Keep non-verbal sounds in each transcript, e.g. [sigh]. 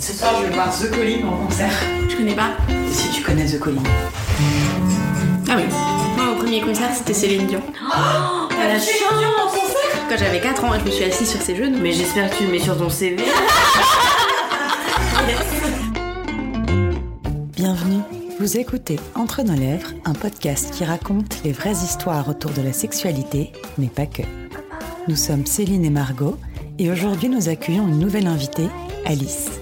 Ce soir, je vais voir The Colline en concert. Je connais pas? Si tu connais The Colline. Ah oui. Moi, au premier concert, c'était Céline Dion. [gasps] Oh, la chance en concert? Quand j'avais 4 ans, je me suis assise sur ses genoux. Mais j'espère que tu le mets sur ton CV. [laughs] Bienvenue. Vous écoutez Entre nos lèvres, un podcast qui raconte les vraies histoires autour de la sexualité, mais pas que. Nous sommes Céline et Margot, et aujourd'hui nous accueillons une nouvelle invitée, Alice.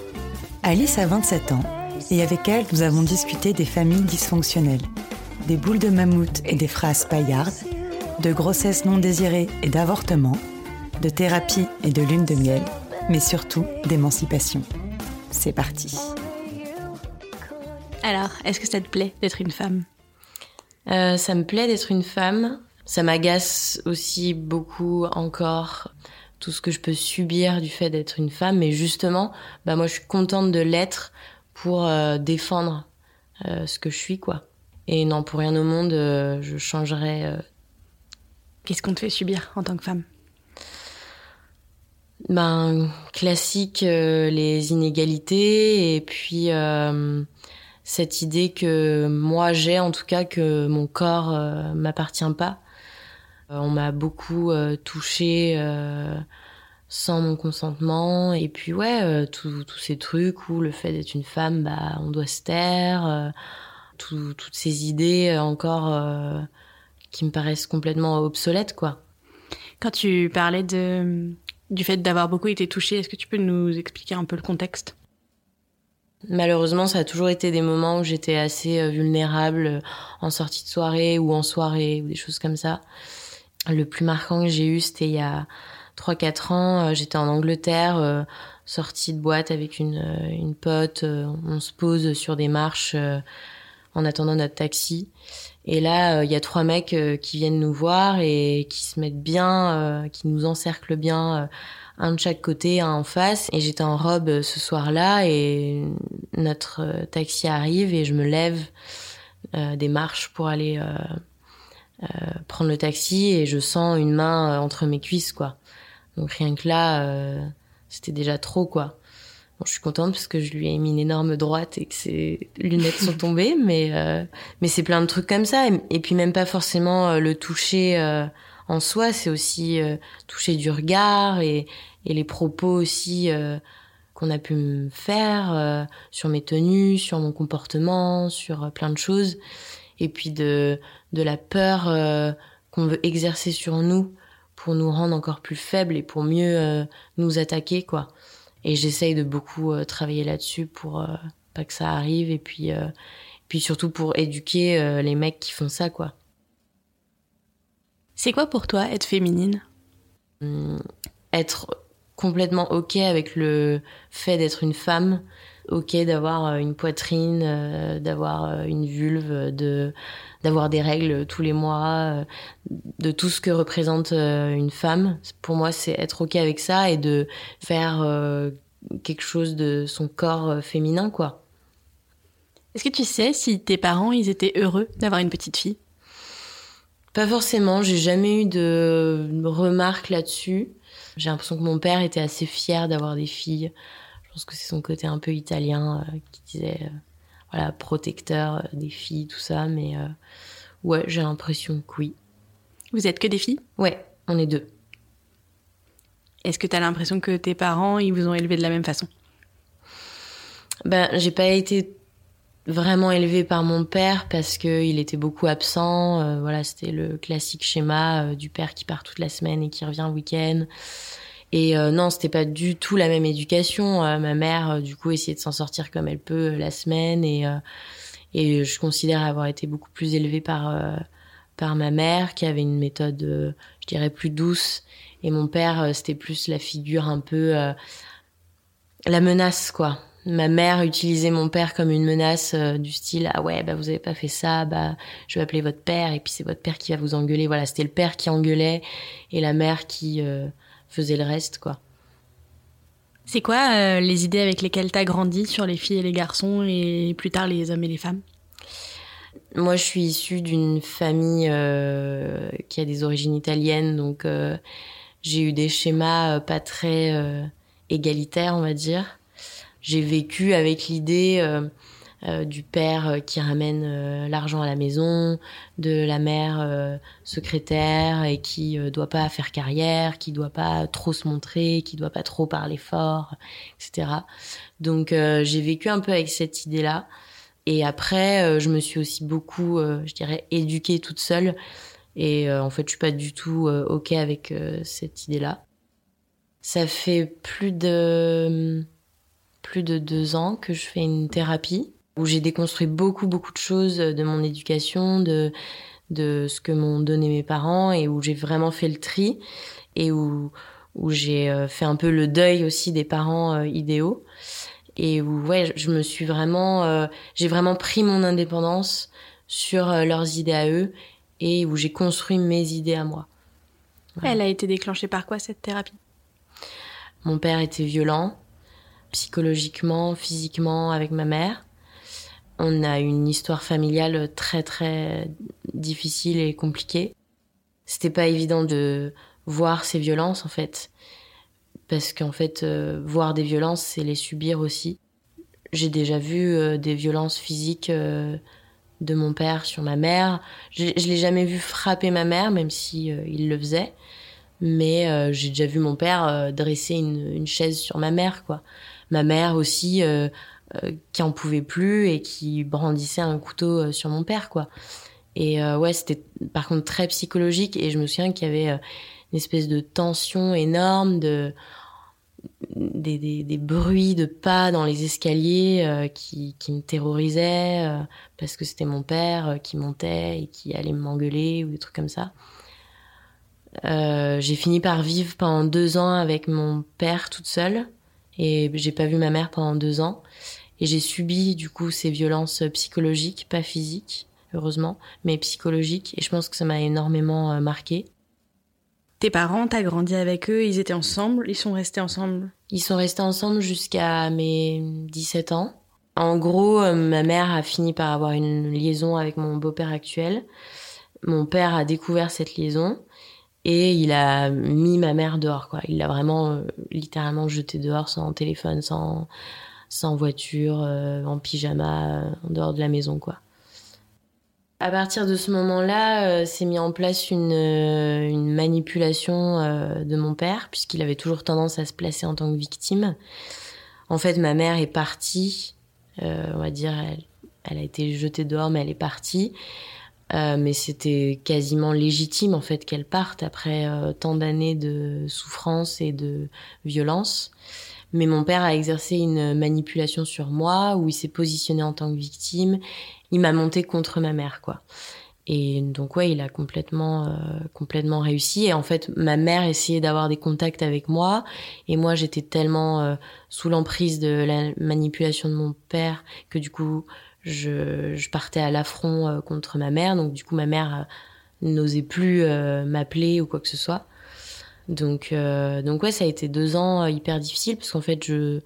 Alice a 27 ans, et avec elle nous avons discuté des familles dysfonctionnelles, des boules de mammouth et des phrases paillardes, de grossesse non désirée et d'avortement, de thérapie et de lune de miel, mais surtout d'émancipation. C'est parti. Alors, est-ce que ça te plaît d'être une femme? Euh, ça me plaît d'être une femme. Ça m'agace aussi beaucoup encore tout ce que je peux subir du fait d'être une femme. Mais justement, bah moi, je suis contente de l'être pour euh, défendre euh, ce que je suis, quoi. Et non, pour rien au monde, euh, je changerais. Qu'est-ce qu'on te fait subir en tant que femme? Ben, classique, les inégalités et puis cette idée que moi j'ai, en tout cas, que mon corps m'appartient pas. On m'a beaucoup euh, touchée euh, sans mon consentement et puis ouais, euh, tous tous ces trucs où le fait d'être une femme, bah, on doit se taire, euh, tout- toutes ces idées euh, encore euh, qui me paraissent complètement obsolètes, quoi. Quand tu parlais de, du fait d'avoir beaucoup été touchée, est-ce que tu peux nous expliquer un peu le contexte? Malheureusement, ça a toujours été des moments où j'étais assez vulnérable en sortie de soirée ou en soirée ou des choses comme ça. Le plus marquant que j'ai eu, c'était il y a 3-4 ans. euh, J'étais en Angleterre, euh, sortie de boîte avec une, euh, une pote. On se pose sur des marches en attendant notre taxi. Et là, il y a trois mecs qui viennent nous voir et qui se mettent bien, qui nous encerclent bien, un de chaque côté, un en face. Et j'étais en robe ce soir-là et notre taxi arrive et je me lève des marches pour aller prendre le taxi et je sens une main entre mes cuisses, quoi. Donc rien que là, euh, c'était déjà trop, quoi. Bon, je suis contente parce que je lui ai mis une énorme droite et que ses lunettes sont [laughs] tombées, mais euh, mais c'est plein de trucs comme ça. Et, et puis même pas forcément euh, le toucher euh, en soi, c'est aussi euh, toucher du regard et, et les propos aussi euh, qu'on a pu me faire euh, sur mes tenues, sur mon comportement, sur plein de choses. Et puis de de la peur euh, qu'on veut exercer sur nous pour nous rendre encore plus faibles et pour mieux euh, nous attaquer, quoi. Et j'essaye de beaucoup euh, travailler là-dessus pour euh, pas que ça arrive et puis euh, puis surtout pour éduquer euh, les mecs qui font ça quoi. C'est quoi pour toi être féminine? Hum, être complètement ok avec le fait d'être une femme, ok d'avoir une poitrine, euh, d'avoir une vulve, de d'avoir des règles tous les mois, euh, de tout ce que représente euh, une femme. Pour moi, c'est être ok avec ça et de faire euh, quelque chose de son corps féminin quoi. Est-ce que tu sais si tes parents, ils étaient heureux d'avoir une petite fille? Pas forcément, j'ai jamais eu de remarques là-dessus. J'ai l'impression que mon père était assez fier d'avoir des filles. Je pense que c'est son côté un peu italien euh, qui disait, euh, voilà, protecteur euh, des filles, tout ça. Mais euh, ouais, j'ai l'impression que oui. Vous êtes que des filles? Ouais, on est deux. Est-ce que tu as l'impression que tes parents, ils vous ont élevé de la même façon? Ben, j'ai pas été vraiment élevée par mon père parce que il était beaucoup absent. Euh, voilà, c'était le classique schéma euh, du père qui part toute la semaine et qui revient le week-end. Et euh, non, c'était pas du tout la même éducation. Euh, ma mère, euh, du coup, essayait de s'en sortir comme elle peut euh, la semaine et euh, et je considère avoir été beaucoup plus élevée par par ma mère qui avait une méthode, je dirais, plus douce. Et mon père, c'était plus la figure un peu la menace, quoi. Ma mère utilisait mon père comme une menace euh, du style ah ouais bah vous avez pas fait ça bah je vais appeler votre père et puis c'est votre père qui va vous engueuler voilà c'était le père qui engueulait et la mère qui euh, faisait le reste quoi C'est quoi euh, les idées avec lesquelles t'as grandi sur les filles et les garçons et plus tard les hommes et les femmes? Moi, je suis issue d'une famille euh, qui a des origines italiennes, donc euh, j'ai eu des schémas pas très égalitaires, on va dire. j'ai vécu avec l'idée euh, du père euh, qui ramène euh, l'argent à la maison, de la mère secrétaire et qui doit pas faire carrière, qui doit pas trop se montrer, qui doit pas trop parler fort, etc. Donc j'ai vécu un peu avec cette idée-là. Et après, je me suis aussi beaucoup, je dirais, éduquée toute seule. Et en fait, je suis pas du tout ok avec cette idée-là. Ça fait plus de plus de deux ans que je fais une thérapie où j'ai déconstruit beaucoup, beaucoup de choses de mon éducation, de, de ce que m'ont donné mes parents et où j'ai vraiment fait le tri et où, où j'ai euh, fait un peu le deuil aussi des parents euh, idéaux et où ouais je me suis vraiment euh, j'ai vraiment pris mon indépendance sur leurs idées à eux et où j'ai construit mes idées à moi. Elle a été déclenchée par quoi cette thérapie? Mon père était violent psychologiquement, physiquement avec ma mère. On a une histoire familiale très très difficile et compliquée. C'était pas évident de voir ces violences en fait, parce qu'en fait, euh, voir des violences, c'est les subir aussi. J'ai déjà vu euh, des violences physiques euh, de mon père sur ma mère. Je, je l'ai jamais vu frapper ma mère, même si il le faisait. Mais j'ai déjà vu mon père dresser une, une, chaise sur ma mère, quoi. Ma mère aussi qui en pouvait plus et qui brandissait un couteau euh, sur mon père, quoi. Et euh, ouais, c'était par contre très psychologique et je me souviens qu'il y avait une espèce de tension énorme, de des, des, des, bruits de pas dans les escaliers qui, qui me terrorisaient parce que c'était mon père qui montait et qui allait m'engueuler ou des trucs comme ça. j'ai fini par vivre pendant deux ans avec mon père toute seule et j'ai pas vu ma mère pendant deux ans. Et j'ai subi du coup ces violences psychologiques, pas physiques, heureusement, mais psychologiques. Et je pense que ça m'a énormément euh, marqué. Tes parents, t'as grandi avec eux, ils étaient ensemble, ils sont restés ensemble? Ils sont restés ensemble jusqu'à mes 17 ans. En gros, euh, ma mère a fini par avoir une liaison avec mon beau-père actuel. Mon père a découvert cette liaison et il a mis ma mère dehors, quoi. Il l'a vraiment euh, littéralement jeté dehors sans téléphone, sans sans voiture, euh, en pyjama, euh, en dehors de la maison, quoi. À partir de ce moment-là, s'est mis en place une, manipulation de mon père, puisqu'il avait toujours tendance à se placer en tant que victime. En fait, ma mère est partie, on va dire, elle, a été jetée dehors, mais elle est partie. Mais c'était quasiment légitime en fait qu'elle parte après tant d'années de souffrance et de violence. Mais mon père a exercé une manipulation sur moi où il s'est positionné en tant que victime. Il m'a monté contre ma mère, quoi. Et donc ouais, il a complètement euh, complètement réussi. Et en fait, ma mère essayait d'avoir des contacts avec moi, et moi j'étais tellement euh, sous l'emprise de la manipulation de mon père que du coup je, je partais à l'affront euh, contre ma mère. Donc du coup ma mère n'osait plus m'appeler ou quoi que ce soit. Donc, euh, donc ouais, ça a été deux ans euh, hyper difficiles parce qu'en fait, je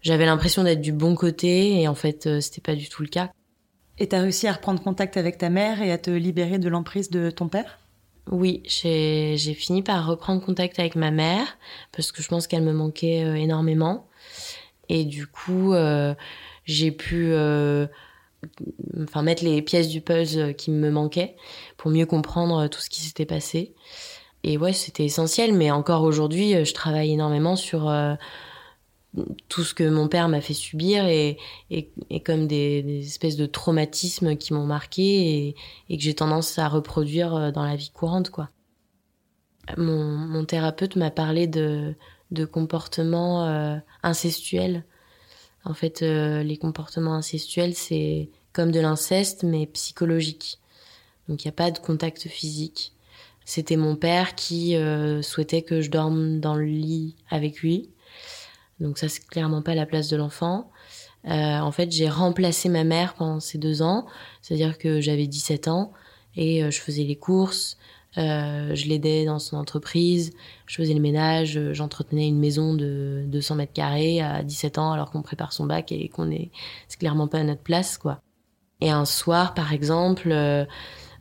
j'avais l'impression d'être du bon côté et en fait, euh, c'était pas du tout le cas. Et t'as réussi à reprendre contact avec ta mère et à te libérer de l'emprise de ton père? Oui, j'ai fini par reprendre contact avec ma mère parce que je pense qu'elle me manquait énormément. Et du coup, j'ai pu enfin mettre les pièces du puzzle qui me manquaient pour mieux comprendre tout ce qui s'était passé et ouais, c'était essentiel. Mais encore aujourd'hui, euh, je travaille énormément sur euh, tout ce que mon père m'a fait subir et, et, comme des, espèces de traumatismes qui m'ont marqué et, que j'ai tendance à reproduire euh, dans la vie courante, quoi. Mon, mon thérapeute m'a parlé de, de comportements euh, incestuels. En fait, euh, les comportements incestuels, c'est comme de l'inceste, mais psychologique. Donc, il n'y a pas de contact physique. C'était mon père qui euh, souhaitait que je dorme dans le lit avec lui. Donc ça, c'est clairement pas la place de l'enfant. Euh, en fait, j'ai remplacé ma mère pendant ces deux ans. C'est-à-dire que j'avais 17 ans et euh, je faisais les courses, euh, je l'aidais dans son entreprise, je faisais le ménage, euh, j'entretenais une maison de 200 mètres carrés à 17 ans alors qu'on prépare son bac et qu'on est, c'est clairement pas à notre place, quoi. Et un soir, par exemple,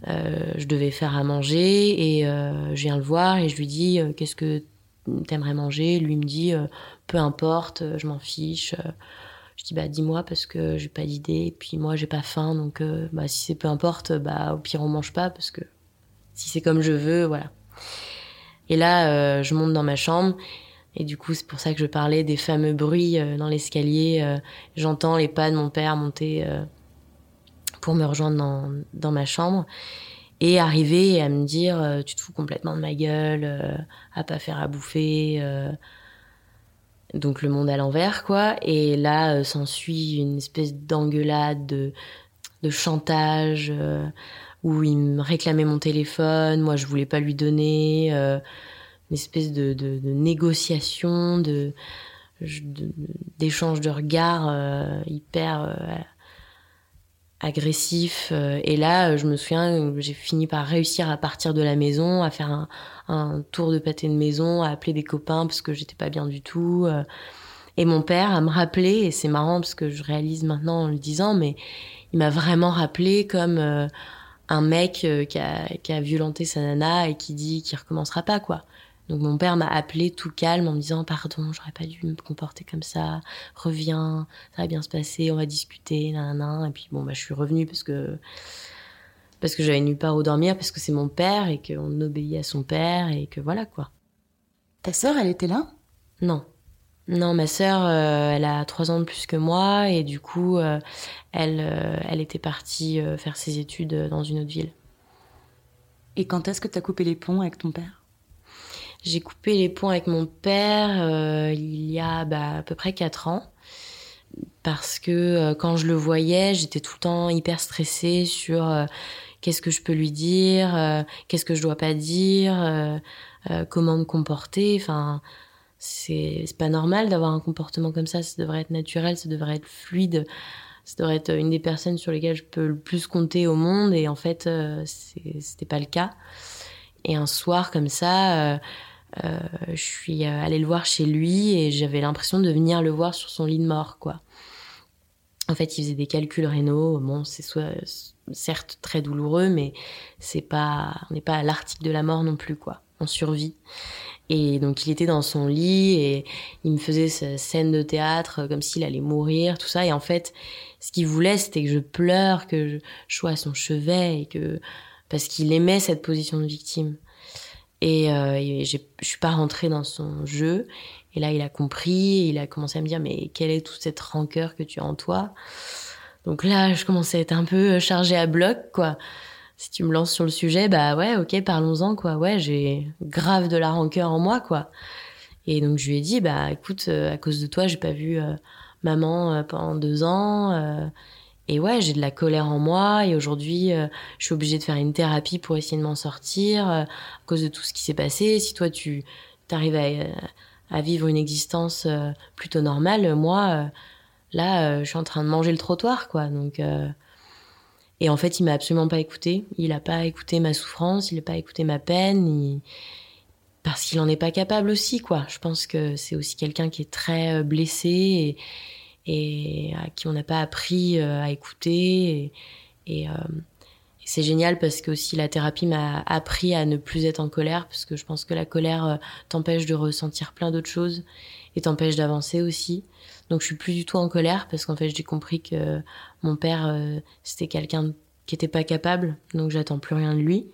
euh, je devais faire à manger et euh, je viens le voir et je lui dis euh, qu'est-ce que t'aimerais manger? Lui me dit peu importe, je m'en fiche. Je dis bah dis-moi parce que j'ai pas d'idée et puis moi j'ai pas faim donc bah si c'est peu importe bah au pire on mange pas parce que si c'est comme je veux voilà. Et là je monte dans ma chambre et du coup c'est pour ça que je parlais des fameux bruits dans l'escalier. J'entends les pas de mon père monter pour me rejoindre dans, dans ma chambre et arriver à me dire euh, tu te fous complètement de ma gueule euh, à pas faire à bouffer euh. donc le monde à l'envers quoi et là s'ensuit une espèce d'engueulade de, de chantage où il me réclamait mon téléphone moi je voulais pas lui donner une espèce de, de, de négociation de d'échange de, regards hyper agressif. Euh, et là, je me souviens, j'ai fini par réussir à partir de la maison, à faire un, un, tour de pâté de maison, à appeler des copains parce que j'étais pas bien du tout. Euh. Et mon père à me rappeler, et c'est marrant parce que je réalise maintenant en le disant, mais il m'a vraiment rappelé comme euh, un mec qui a, qui, a, violenté sa nana et qui dit qu'il recommencera pas, quoi. Donc mon père m'a appelé tout calme en me disant pardon, j'aurais pas dû me comporter comme ça, reviens, ça va bien se passer, on va discuter, nan, Et puis bon bah je suis revenue parce que parce que j'avais nulle part où dormir, parce que c'est mon père et qu'on obéit à son père et que voilà quoi. Ta sœur, elle était là? Non. Non, ma sœur, euh, elle a trois ans de plus que moi et du coup, euh, elle, euh, elle était partie faire ses études dans une autre ville. Et quand est-ce que tu as coupé les ponts avec ton père? J'ai coupé les ponts avec mon père il y a bah, à peu près 4 ans. Parce que quand je le voyais, j'étais tout le temps hyper stressée sur qu'est-ce que je peux lui dire, qu'est-ce que je dois pas dire, comment me comporter. Enfin, c'est pas normal d'avoir un comportement comme ça. Ça devrait être naturel, ça devrait être fluide. Ça devrait être une des personnes sur lesquelles je peux le plus compter au monde. Et en fait, c'était pas le cas. Et un soir comme ça, euh, je suis euh, allée le voir chez lui et j'avais l'impression de venir le voir sur son lit de mort, quoi. En fait, il faisait des calculs rénaux. Bon, c'est soit certes très douloureux, mais c'est pas, on n'est pas à l'article de la mort non plus, quoi. On survit. Et donc, il était dans son lit et il me faisait cette scène de théâtre comme s'il allait mourir, tout ça. Et en fait, ce qu'il voulait, c'était que je pleure, que je sois à son chevet et que, parce qu'il aimait cette position de victime. Et, euh, je suis pas rentrée dans son jeu. Et là, il a compris, il a commencé à me dire, mais quelle est toute cette rancœur que tu as en toi? Donc là, je commençais à être un peu chargée à bloc, quoi. Si tu me lances sur le sujet, bah ouais, ok, parlons-en, quoi. Ouais, j'ai grave de la rancœur en moi, quoi. Et donc, je lui ai dit, bah écoute, euh, à cause de toi, j'ai pas vu euh, maman euh, pendant deux ans. Et ouais, j'ai de la colère en moi et aujourd'hui, je suis obligée de faire une thérapie pour essayer de m'en sortir à cause de tout ce qui s'est passé. Si toi, tu arrives à, à, vivre une existence plutôt normale, moi, là, je suis en train de manger le trottoir, quoi. Donc, et en fait, il m'a absolument pas écouté. Il a pas écouté ma souffrance, il a pas écouté ma peine. Parce qu'il en est pas capable aussi, quoi. Je pense que c'est aussi quelqu'un qui est très blessé et à qui on n'a pas appris euh, à écouter. Et, euh, et, c'est génial parce que aussi la thérapie m'a appris à ne plus être en colère parce que je pense que la colère euh, t'empêche de ressentir plein d'autres choses et t'empêche d'avancer aussi. Donc je suis plus du tout en colère parce qu'en fait j'ai compris que mon père c'était quelqu'un qui était pas capable, donc j'attends plus rien de lui.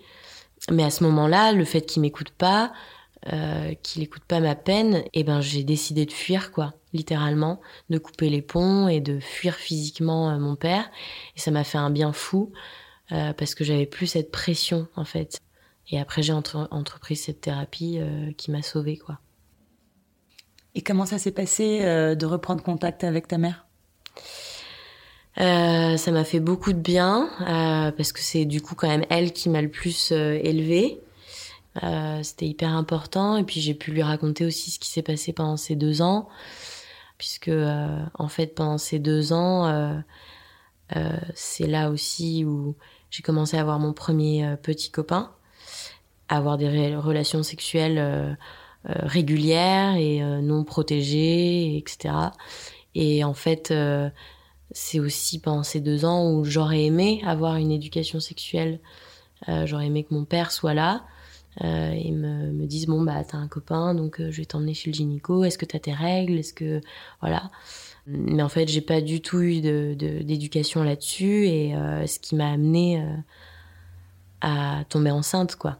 Mais à ce moment-là, le fait qu'il m'écoute pas, euh, qu'il écoute pas ma peine, et eh ben j'ai décidé de fuir quoi, littéralement, de couper les ponts et de fuir physiquement euh, mon père. Et ça m'a fait un bien fou euh, parce que j'avais plus cette pression en fait. Et après j'ai entrepris cette thérapie qui m'a sauvée quoi. Et comment ça s'est passé de reprendre contact avec ta mère? Ça m'a fait beaucoup de bien parce que c'est du coup quand même elle qui m'a le plus élevée. Euh, c'était hyper important. Et puis j'ai pu lui raconter aussi ce qui s'est passé pendant ces deux ans, puisque euh, en fait pendant ces deux ans, euh, c'est là aussi où j'ai commencé à avoir mon premier petit copain, à avoir des relations sexuelles régulières et non protégées, etc. Et en fait, c'est aussi pendant ces deux ans où j'aurais aimé avoir une éducation sexuelle. j'aurais aimé que mon père soit là Euh, ils me, me bon bah t'as un copain donc euh, je vais t'emmener chez le gynéco. Est-ce que t'as tes règles Est-ce que voilà. Mais en fait j'ai pas du tout eu de, de- d'éducation là-dessus et euh, ce qui m'a amené euh, à tomber enceinte quoi.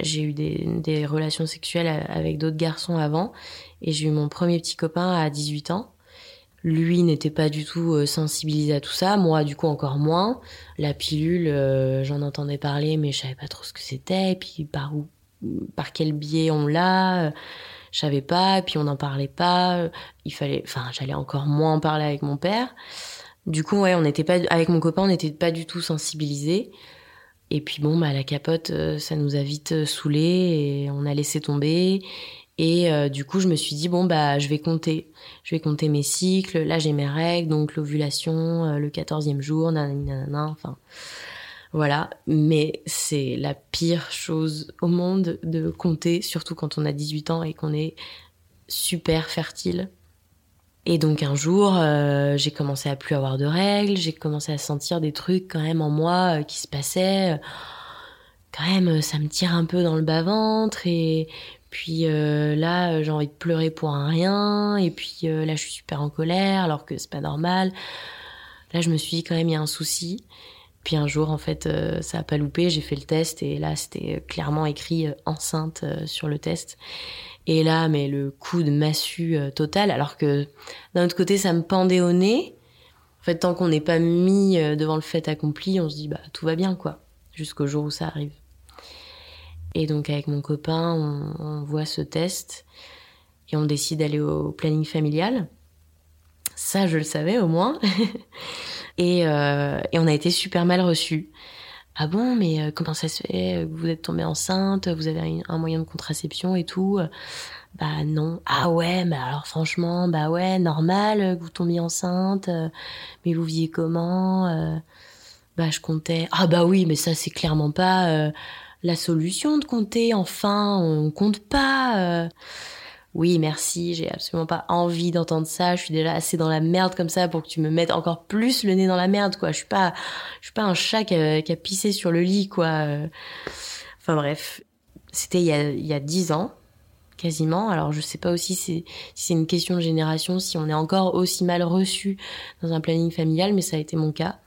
J'ai eu des, relations sexuelles a- avec d'autres garçons avant et j'ai eu mon premier petit copain à 18 ans. Lui n'était pas du tout euh, sensibilisé à tout ça, moi du coup encore moins. La pilule, euh, j'en entendais parler, mais je savais pas trop ce que c'était. Puis par où, par quel biais on l'a, euh, je savais pas. Puis on n'en parlait pas. euh, Il fallait, enfin, j'allais encore moins en parler avec mon père. Du coup, ouais, on n'était pas, avec mon copain, on n'était pas du tout sensibilisés. Et puis bon, bah la capote, euh, ça nous a vite euh, saoulés et on a laissé tomber. Et euh, du coup, je me suis dit bon bah je vais compter, je vais compter mes cycles. Là, j'ai mes règles, donc l'ovulation, le 14e jour, nanani nanana, enfin voilà. Mais c'est la pire chose au monde de compter, surtout quand on a 18 ans et qu'on est super fertile. Et donc un jour, euh, j'ai commencé à plus avoir de règles, j'ai commencé à sentir des trucs quand même en moi euh, qui se passaient. Quand même, euh, ça me tire un peu dans le bas-ventre et puis euh, là, euh, j'ai envie de pleurer pour un rien. Et puis euh, là, je suis super en colère alors que c'est pas normal. Là, je me suis dit quand même, il y a un souci. Puis un jour, en fait, euh, ça a pas loupé. J'ai fait le test et là, c'était clairement écrit euh, enceinte euh, sur le test. Et là, mais le coup de massue euh, total, alors que d'un autre côté, ça me pendait au nez. En fait, tant qu'on n'est pas mis euh, devant le fait accompli, on se dit bah tout va bien quoi, jusqu'au jour où ça arrive. Et donc avec mon copain, on, on voit ce test et on décide d'aller au planning familial. Ça, je le savais au moins. [laughs] et, euh, et on a été super mal reçus. Ah bon, mais euh, comment ça se fait? Vous êtes tombée enceinte, vous avez un, moyen de contraception et tout Bah non. Ah ouais, mais alors franchement, bah ouais, normal euh, que vous tombiez enceinte. mais vous viviez comment Bah je comptais. Ah bah oui, mais ça c'est clairement pas la solution de compter. Enfin, on compte pas. Oui, merci, j'ai absolument pas envie d'entendre ça. Je suis déjà assez dans la merde comme ça pour que tu me mettes encore plus le nez dans la merde, quoi. Je suis pas, je suis pas un chat qui a, qui a pissé sur le lit, quoi. Enfin bref, c'était il y a, il y a 10 ans, quasiment. Alors je sais pas aussi si c'est une question de génération, si on est encore aussi mal reçu dans un planning familial, mais ça a été mon cas.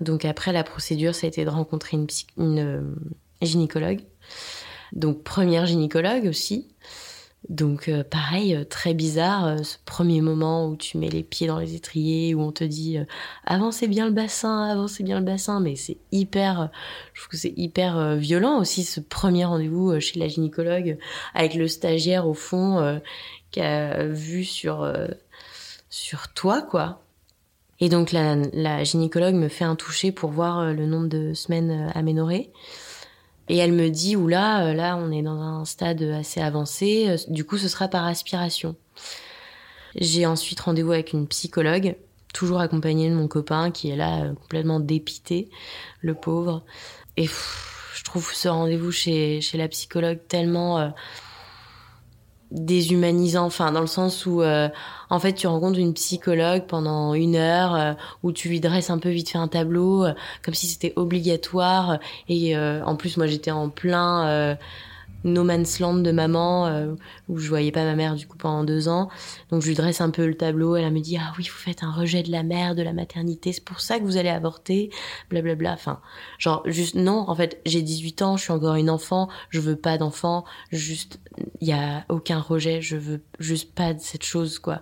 Donc après la procédure, ça a été de rencontrer une, une euh, gynécologue. Donc première gynécologue aussi. Donc euh, pareil, euh, très bizarre, euh, ce premier moment où tu mets les pieds dans les étriers, où on te dit euh, avancez bien le bassin, avancez bien le bassin, mais c'est hyper, je trouve que c'est hyper violent aussi ce premier rendez-vous chez la gynécologue avec le stagiaire au fond qui a vu sur sur toi quoi. Et donc la, la gynécologue me fait un toucher pour voir le nombre de semaines aménorrhées. Et elle me dit, oula, euh, là, on est dans un stade assez avancé, euh, du coup, ce sera par aspiration. J'ai ensuite rendez-vous avec une psychologue, toujours accompagnée de mon copain, qui est là, euh, complètement dépité, le pauvre. Et je trouve ce rendez-vous chez, chez la psychologue tellement déshumanisant, enfin, dans le sens où, euh, en fait, tu rencontres une psychologue pendant une heure, euh, où tu lui dresses un peu vite fait un tableau, euh, comme si c'était obligatoire. Et en plus, moi, j'étais en plein no man's land de maman, euh, où je voyais pas ma mère du coup pendant deux ans. Donc je lui dresse un peu le tableau. Elle me dit ah oui, vous faites un rejet de la mère, de la maternité, c'est pour ça que vous allez avorter, blablabla. Enfin, genre juste non. En fait, j'ai 18 ans, je suis encore une enfant, je veux pas d'enfant. Juste, il y a aucun rejet, je veux juste pas de cette chose quoi.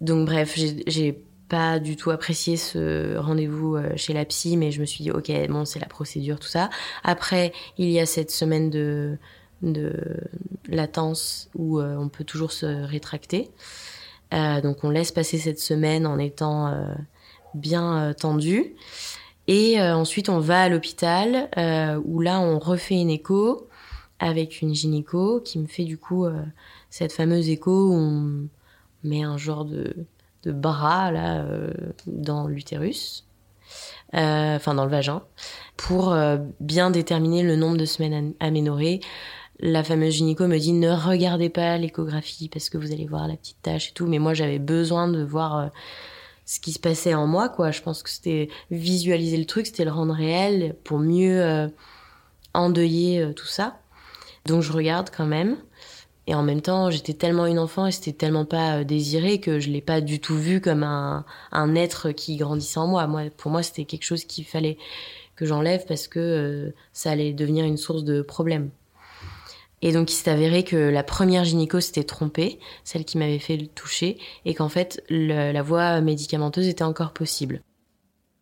Donc bref, j'ai pas du tout apprécié ce rendez-vous euh, chez la psy, mais je me suis dit, ok, bon, c'est la procédure, tout ça. Après, il y a cette semaine de, latence où euh, on peut toujours se rétracter. Euh, donc on laisse passer cette semaine en étant bien tendu. Et ensuite, on va à l'hôpital où là, on refait une écho avec une gynéco qui me fait du coup cette fameuse écho où on met un genre de, de bras là euh, dans l'utérus, euh, enfin dans le vagin, pour euh, bien déterminer le nombre de semaines am- aménorrhées. La fameuse gynéco me dit ne regardez pas l'échographie parce que vous allez voir la petite tache et tout, mais moi j'avais besoin de voir ce qui se passait en moi quoi. Je pense que c'était visualiser le truc, c'était le rendre réel pour mieux endeuiller tout ça. Donc je regarde quand même. Et en même temps, j'étais tellement une enfant et c'était tellement pas désiré que je l'ai pas du tout vu comme un, un être qui grandissait en moi. Moi, pour moi, c'était quelque chose qu'il fallait que j'enlève parce que ça allait devenir une source de problème. Et donc il s'est avéré que la première gynéco s'était trompée, celle qui m'avait fait le toucher, et qu'en fait la voie médicamenteuse était encore possible.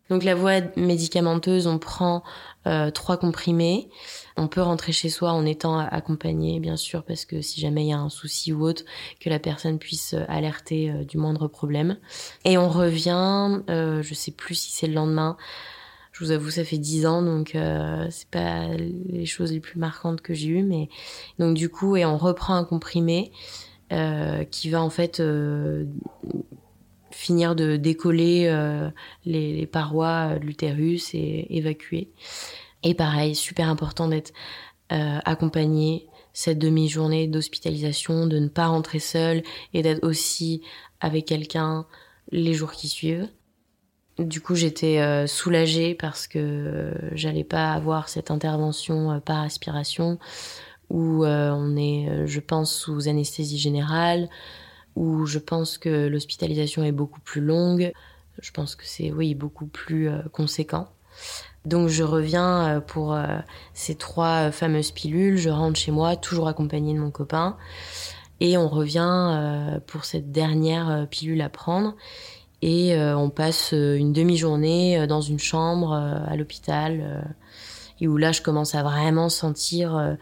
Donc la voie médicamenteuse, on prend euh, trois comprimés. On peut rentrer chez soi en étant accompagné, bien sûr, parce que si jamais il y a un souci ou autre, que la personne puisse euh, alerter euh, du moindre problème. Et on revient, euh, je sais plus si c'est le lendemain, je vous avoue, ça fait dix ans, donc euh, c'est pas les choses les plus marquantes que j'ai eues, mais donc du coup, et on reprend un comprimé qui va en fait finir de décoller euh, les, parois de l'utérus et évacuer. Et pareil, super important d'être euh, accompagné cette demi-journée d'hospitalisation, de ne pas rentrer seul et d'être aussi avec quelqu'un les jours qui suivent. Du coup, j'étais euh, soulagée parce que euh, j'allais pas avoir cette intervention euh, par aspiration où euh, on est, euh, je pense, sous anesthésie générale, où je pense que l'hospitalisation est beaucoup plus longue. Je pense que c'est, oui, beaucoup plus euh, conséquent. Donc je reviens pour ces trois fameuses pilules, je rentre chez moi, toujours accompagnée de mon copain, et on revient pour cette dernière pilule à prendre et euh, on passe une demi-journée euh, dans une chambre euh, à l'hôpital et où là je commence à vraiment sentir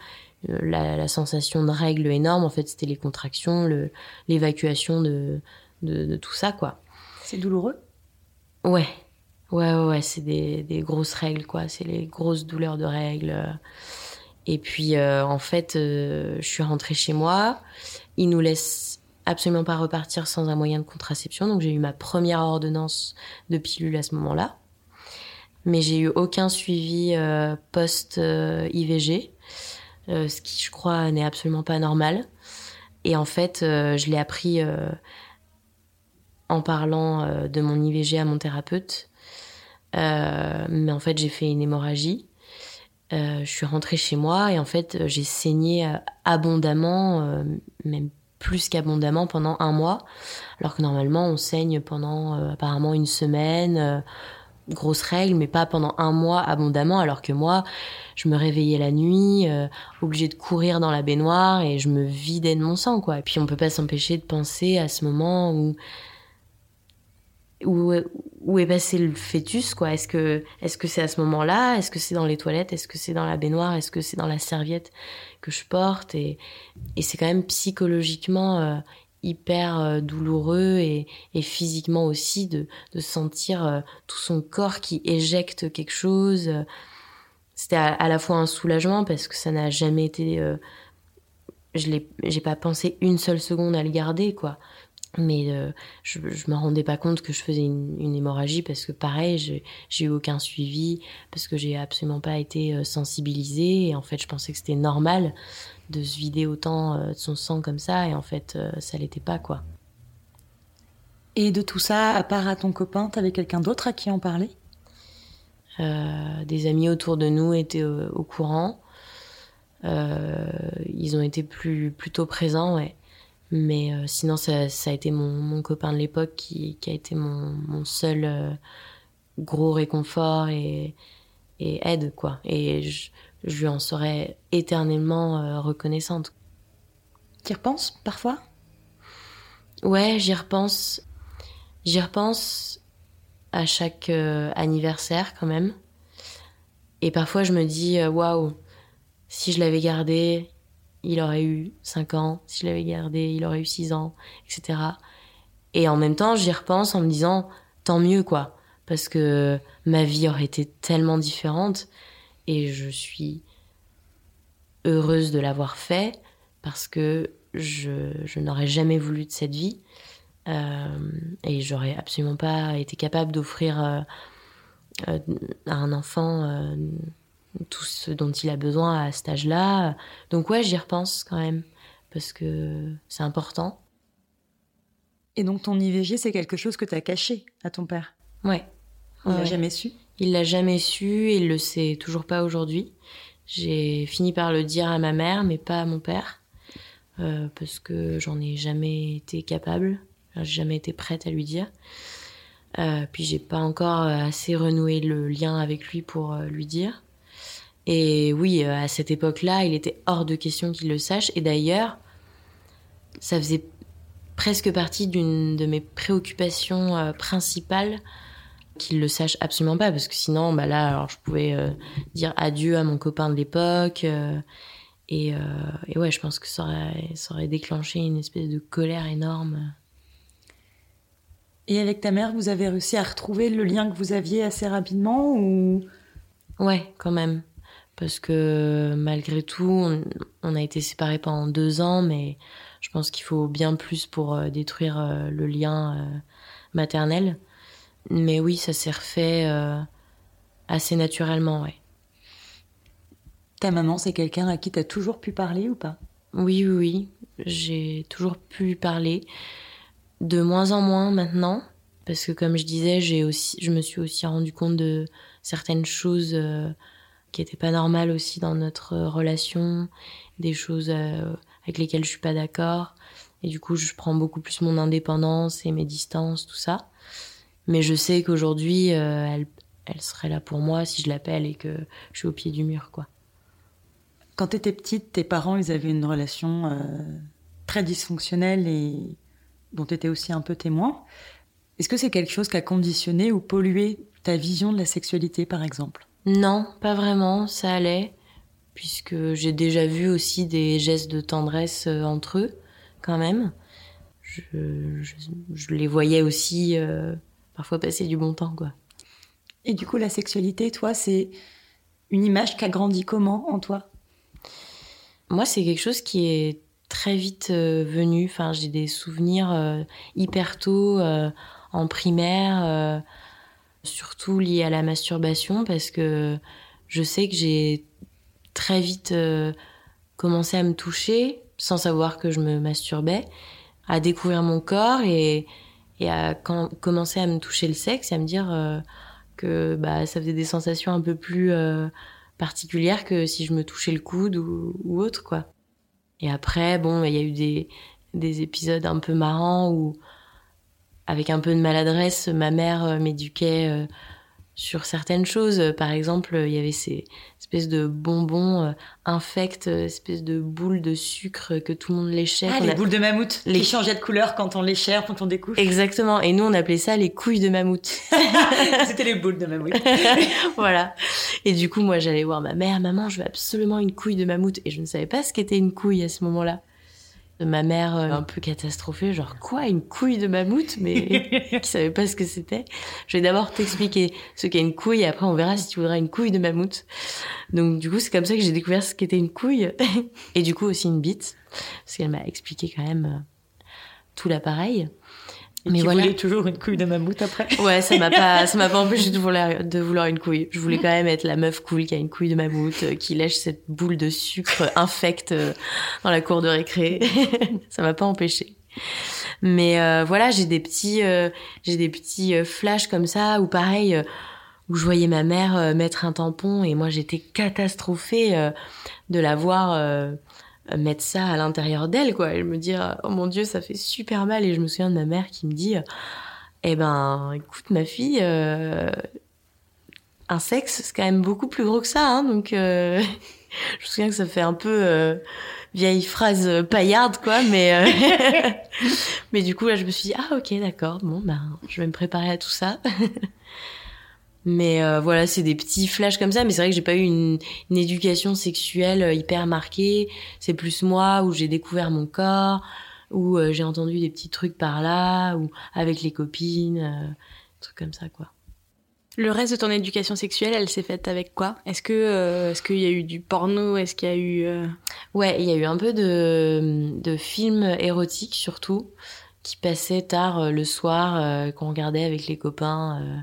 la, la, sensation de règles énorme en fait c'était les contractions l'évacuation de, de, de, tout ça quoi. C'est douloureux? Ouais. Ouais ouais, ouais c'est des, des, grosses règles quoi. C'est les grosses douleurs de règles. Et puis euh, en fait euh, je suis rentrée chez moi. Ils nous laissent absolument pas repartir sans un moyen de contraception. Donc j'ai eu ma première ordonnance de pilule à ce moment-là. Mais j'ai eu aucun suivi euh, post-IVG, euh, ce qui je crois n'est absolument pas normal. Et en fait, euh, je l'ai appris euh, en parlant euh, de mon IVG à mon thérapeute. Euh, mais en fait, j'ai fait une hémorragie. je suis rentrée chez moi et en fait, j'ai saigné abondamment, même plus qu'abondamment pendant un mois, alors que normalement on saigne pendant euh, apparemment une semaine, euh, grosse règle, mais pas pendant un mois abondamment, alors que moi, je me réveillais la nuit, euh, obligée de courir dans la baignoire et je me vidais de mon sang, quoi. Et puis on peut pas s'empêcher de penser à ce moment où où, où est passé le fœtus quoi. Est-ce que est-ce que c'est à ce moment-là? Est-ce que c'est dans les toilettes? Est-ce que c'est dans la baignoire? Est-ce que c'est dans la serviette que je porte? Et, et c'est quand même psychologiquement euh, hyper euh, douloureux et, physiquement aussi de, de sentir euh, tout son corps qui éjecte quelque chose. C'était à, la fois un soulagement parce que ça n'a jamais été euh, je l'ai j'ai pas pensé une seule seconde à le garder quoi mais je, je me rendais pas compte que je faisais une, hémorragie parce que pareil j'ai eu aucun suivi parce que j'ai absolument pas été sensibilisée et en fait je pensais que c'était normal de se vider autant euh, de son sang comme ça et en fait euh, ça l'était pas quoi. Et de tout ça à part à ton copain t'avais quelqu'un d'autre à qui en parler? Euh, des amis autour de nous étaient au, au courant. Ils ont été plus plutôt présents ouais. Mais euh, sinon, ça, ça, a été mon, mon copain de l'époque qui, qui, a été mon, mon seul gros réconfort et, et, aide, quoi. Et je, je lui en serais éternellement euh, reconnaissante. Tu y repenses parfois? Ouais, j'y repense. J'y repense à chaque euh, anniversaire quand même. Et parfois, je me dis, waouh, si je l'avais gardé, il aurait eu 5 ans, si je l'avais gardé, il aurait eu 6 ans, etc. Et en même temps, j'y repense en me disant, tant mieux, quoi. Parce que ma vie aurait été tellement différente et je suis heureuse de l'avoir fait parce que je, je n'aurais jamais voulu de cette vie euh, et j'aurais absolument pas été capable d'offrir euh, euh, à un enfant euh, tout ce dont il a besoin à cet âge-là. Donc ouais, j'y repense quand même, parce que c'est important. Et donc ton IVG, c'est quelque chose que tu as caché à ton père? Ouais. Il ouais. l'a jamais su? Il l'a jamais su et il le sait toujours pas aujourd'hui. J'ai fini par le dire à ma mère, mais pas à mon père, euh, parce que j'en ai jamais été capable. J'ai jamais été prête à lui dire. Euh, puis j'ai pas encore assez renoué le lien avec lui pour euh, lui dire. Et oui, à cette époque-là, il était hors de question qu'il le sache. Et d'ailleurs, ça faisait presque partie d'une de mes préoccupations principales qu'il le sache absolument pas, parce que sinon, bah là, alors je pouvais euh, dire adieu à mon copain de l'époque. euh, et, euh, et ouais, je pense que ça aurait, ça aurait déclenché une espèce de colère énorme. Et avec ta mère, vous avez réussi à retrouver le lien que vous aviez assez rapidement ou? Ouais, quand même. Parce que malgré tout, on, on a été séparés pendant deux ans, mais je pense qu'il faut bien plus pour détruire le lien maternel. Mais oui, ça s'est refait euh, assez naturellement, ouais. ta maman, c'est quelqu'un à qui tu as toujours pu parler ou pas? Oui, oui, oui. J'ai toujours pu lui parler. De moins en moins maintenant. Parce que comme je disais, j'ai aussi, je me suis aussi rendu compte de certaines choses euh, qui étaient pas normales aussi dans notre relation. Des choses euh, avec lesquelles je suis pas d'accord. Et du coup, je prends beaucoup plus mon indépendance et mes distances, tout ça. Mais je sais qu'aujourd'hui, euh, elle, elle serait là pour moi si je l'appelle et que je suis au pied du mur, quoi. Quand tu étais petite, tes parents, ils avaient une relation euh, très dysfonctionnelle et dont tu étais aussi un peu témoin. Est-ce que c'est quelque chose qui a conditionné ou pollué ta vision de la sexualité, par exemple? Non, pas vraiment, ça allait, puisque j'ai déjà vu aussi des gestes de tendresse euh, entre eux, quand même. Je, je, je les voyais aussi euh, parfois passer du bon temps, quoi. Et du coup, la sexualité, toi, c'est une image qui a grandi comment en toi? Moi, c'est quelque chose qui est très vite euh, venu. Enfin, j'ai des souvenirs euh, hyper tôt euh, en primaire, surtout liés à la masturbation, parce que je sais que j'ai très vite commencé à me toucher sans savoir que je me masturbais, à découvrir mon corps et, et à commencer à me toucher le sexe et à me dire euh, que bah, ça faisait des sensations un peu plus euh, particulières que si je me touchais le coude ou, autre, quoi. Et après, bon, il y a eu des, des épisodes un peu marrants où, avec un peu de maladresse, ma mère euh, m'éduquait sur certaines choses. Euh, Par exemple, il y avait ces espèces de bonbons euh, infects, euh, espèces de boules de sucre que tout le monde léchait. Ah, les a- boules de mammouth Les- qui changeaient de couleur quand on les chère, quand on découche. Exactement. Et nous, on appelait ça les couilles de mammouth. [laughs] C'était les boules de mammouth. [laughs] voilà. Et du coup, moi, j'allais voir ma mère. Maman, je veux absolument une couille de mammouth. Et je ne savais pas ce qu'était une couille à ce moment-là. Ma mère, euh, un peu catastrophée, genre quoi, une couille de mammouth, mais [laughs] qui savait pas ce que c'était. Je vais d'abord t'expliquer ce qu'est une couille, et après on verra si tu voudras une couille de mammouth. Donc du coup, c'est comme ça que j'ai découvert ce qu'était une couille, [laughs] et du coup aussi une bite, parce qu'elle m'a expliqué quand même euh, tout l'appareil. Et Mais tu voilà. voulais toujours une couille de mammouth après Ouais, ça m'a pas, ça m'a pas [laughs] empêché de vouloir, de vouloir une couille. Je voulais quand même être la meuf cool qui a une couille de mammouth, euh, qui lèche cette boule de sucre [laughs] infecte euh, dans la cour de récré. [laughs] ça m'a pas empêché. Mais euh, voilà, j'ai des petits, euh, j'ai des petits euh, flashs comme ça, ou pareil, euh, où je voyais ma mère mettre un tampon et moi j'étais catastrophée de la voir euh, mettre ça à l'intérieur d'elle, quoi. Et je me dire, oh mon dieu, ça fait super mal. Et je me souviens de ma mère qui me dit, eh ben, écoute, ma fille, euh, un sexe, c'est quand même beaucoup plus gros que ça, hein, donc euh, [laughs] je me souviens que ça fait un peu euh, vieille phrase euh, paillarde, quoi, mais euh, [laughs] mais du coup là, je me suis dit ah ok d'accord, bon ben je vais me préparer à tout ça. [laughs] mais euh, voilà, c'est des petits flashs comme ça, mais c'est vrai que j'ai pas eu une, une éducation sexuelle euh, hyper marquée. C'est plus moi où j'ai découvert mon corps, où euh, j'ai entendu des petits trucs par là, ou avec les copines, euh, des trucs comme ça quoi. Le reste de ton éducation sexuelle, elle s'est faite avec quoi? Est-ce que est-ce qu'il y a eu du porno? Est-ce qu'il y a eu Ouais, il y a eu un peu de, de films érotiques surtout, qui passaient tard le soir, qu'on regardait avec les copains.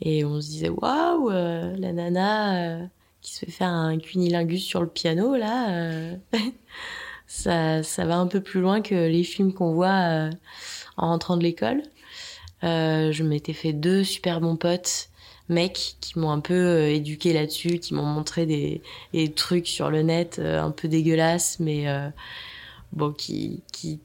Et on se disait, waouh, euh, la nana euh, qui se fait faire un cunilingus sur le piano, là, euh, [laughs] ça, ça va un peu plus loin que les films qu'on voit en rentrant de l'école. Je m'étais fait deux super bons potes mecs qui m'ont un peu éduqué là-dessus, qui m'ont montré des, des, trucs sur le net un peu dégueulasses, mais bon, qui, qui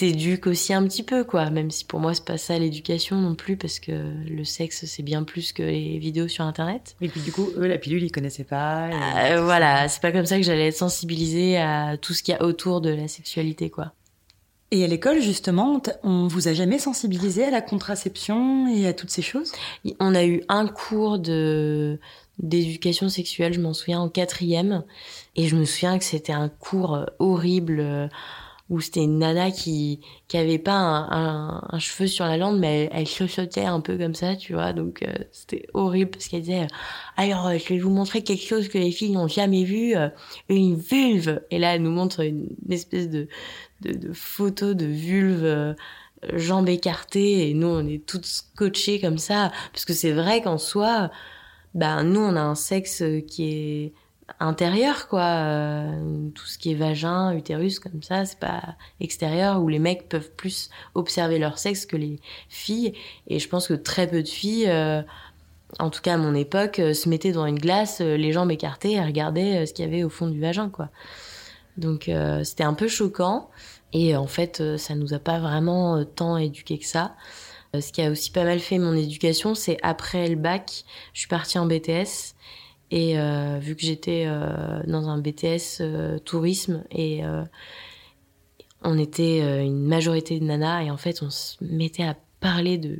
t'éduquent aussi un petit peu, quoi. Même si pour moi, c'est pas ça l'éducation non plus, parce que le sexe, c'est bien plus que les vidéos sur Internet. Et puis du coup, eux, la pilule, ils connaissaient pas. Euh, voilà, c'est pas comme ça que j'allais être sensibilisée à tout ce qu'il y a autour de la sexualité, quoi. Et à l'école, justement, on vous a jamais sensibilisé à la contraception et à toutes ces choses? On a eu un cours de d'éducation sexuelle, je m'en souviens, en quatrième. Et je me souviens que c'était un cours horrible où c'était une nana qui qui avait pas un, cheveu sur la langue mais elle, chuchotait un peu comme ça tu vois. Donc euh, c'était horrible parce qu'elle disait alors euh, je vais vous montrer quelque chose que les filles n'ont jamais vu euh, une vulve et là elle nous montre une, espèce de, de de photo de vulve euh, jambes écartées. Et nous on est toutes scotchées comme ça. Parce que c'est vrai qu'en soi ben nous on a un sexe qui est intérieur quoi euh, tout ce qui est vagin utérus comme ça c'est pas extérieur où les mecs peuvent plus observer leur sexe que les filles. Et je pense que très peu de filles euh, en tout cas à mon époque euh, se mettaient dans une glace les jambes écartées et regardaient ce qu'il y avait au fond du vagin quoi. Donc c'était un peu choquant. Et en fait ça nous a pas vraiment tant éduqué que ça. Ce qui a aussi pas mal fait mon éducation c'est après le bac je suis partie en BTS et euh, vu que j'étais euh, dans un BTS euh, tourisme et on était une majorité de nanas et en fait on se mettait à parler de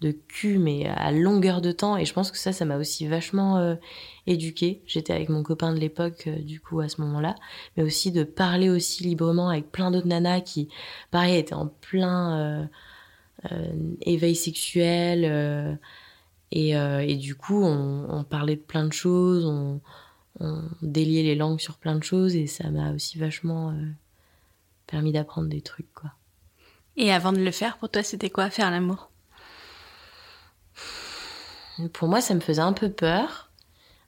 de cul mais à longueur de temps. Et je pense que ça ça m'a aussi vachement éduquée. J'étais avec mon copain de l'époque du coup à ce moment-là. Mais aussi de parler aussi librement avec plein d'autres nanas qui pareil étaient en plein éveil sexuel et, euh, et, du coup, on, on, parlait de plein de choses, on, on, déliait les langues sur plein de choses, et ça m'a aussi vachement euh, permis d'apprendre des trucs, quoi. Et avant de le faire, pour toi, c'était quoi faire l'amour? Pour moi, ça me faisait un peu peur.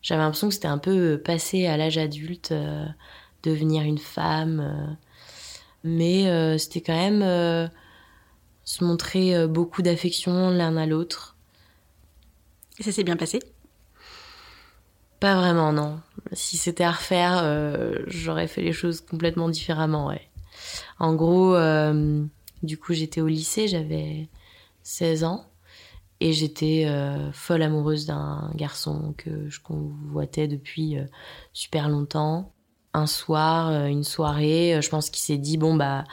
J'avais l'impression que c'était un peu passé à l'âge adulte, euh, devenir une femme. Mais c'était quand même se montrer beaucoup d'affection l'un à l'autre et ça s'est bien passé? Pas vraiment, non. Si c'était à refaire, euh, j'aurais fait les choses complètement différemment, ouais. En gros, euh, du coup, j'étais au lycée, j'avais 16 ans. Et j'étais euh, folle amoureuse d'un garçon que je convoitais depuis super longtemps. Un soir, une soirée, je pense qu'il s'est dit, bon, bah,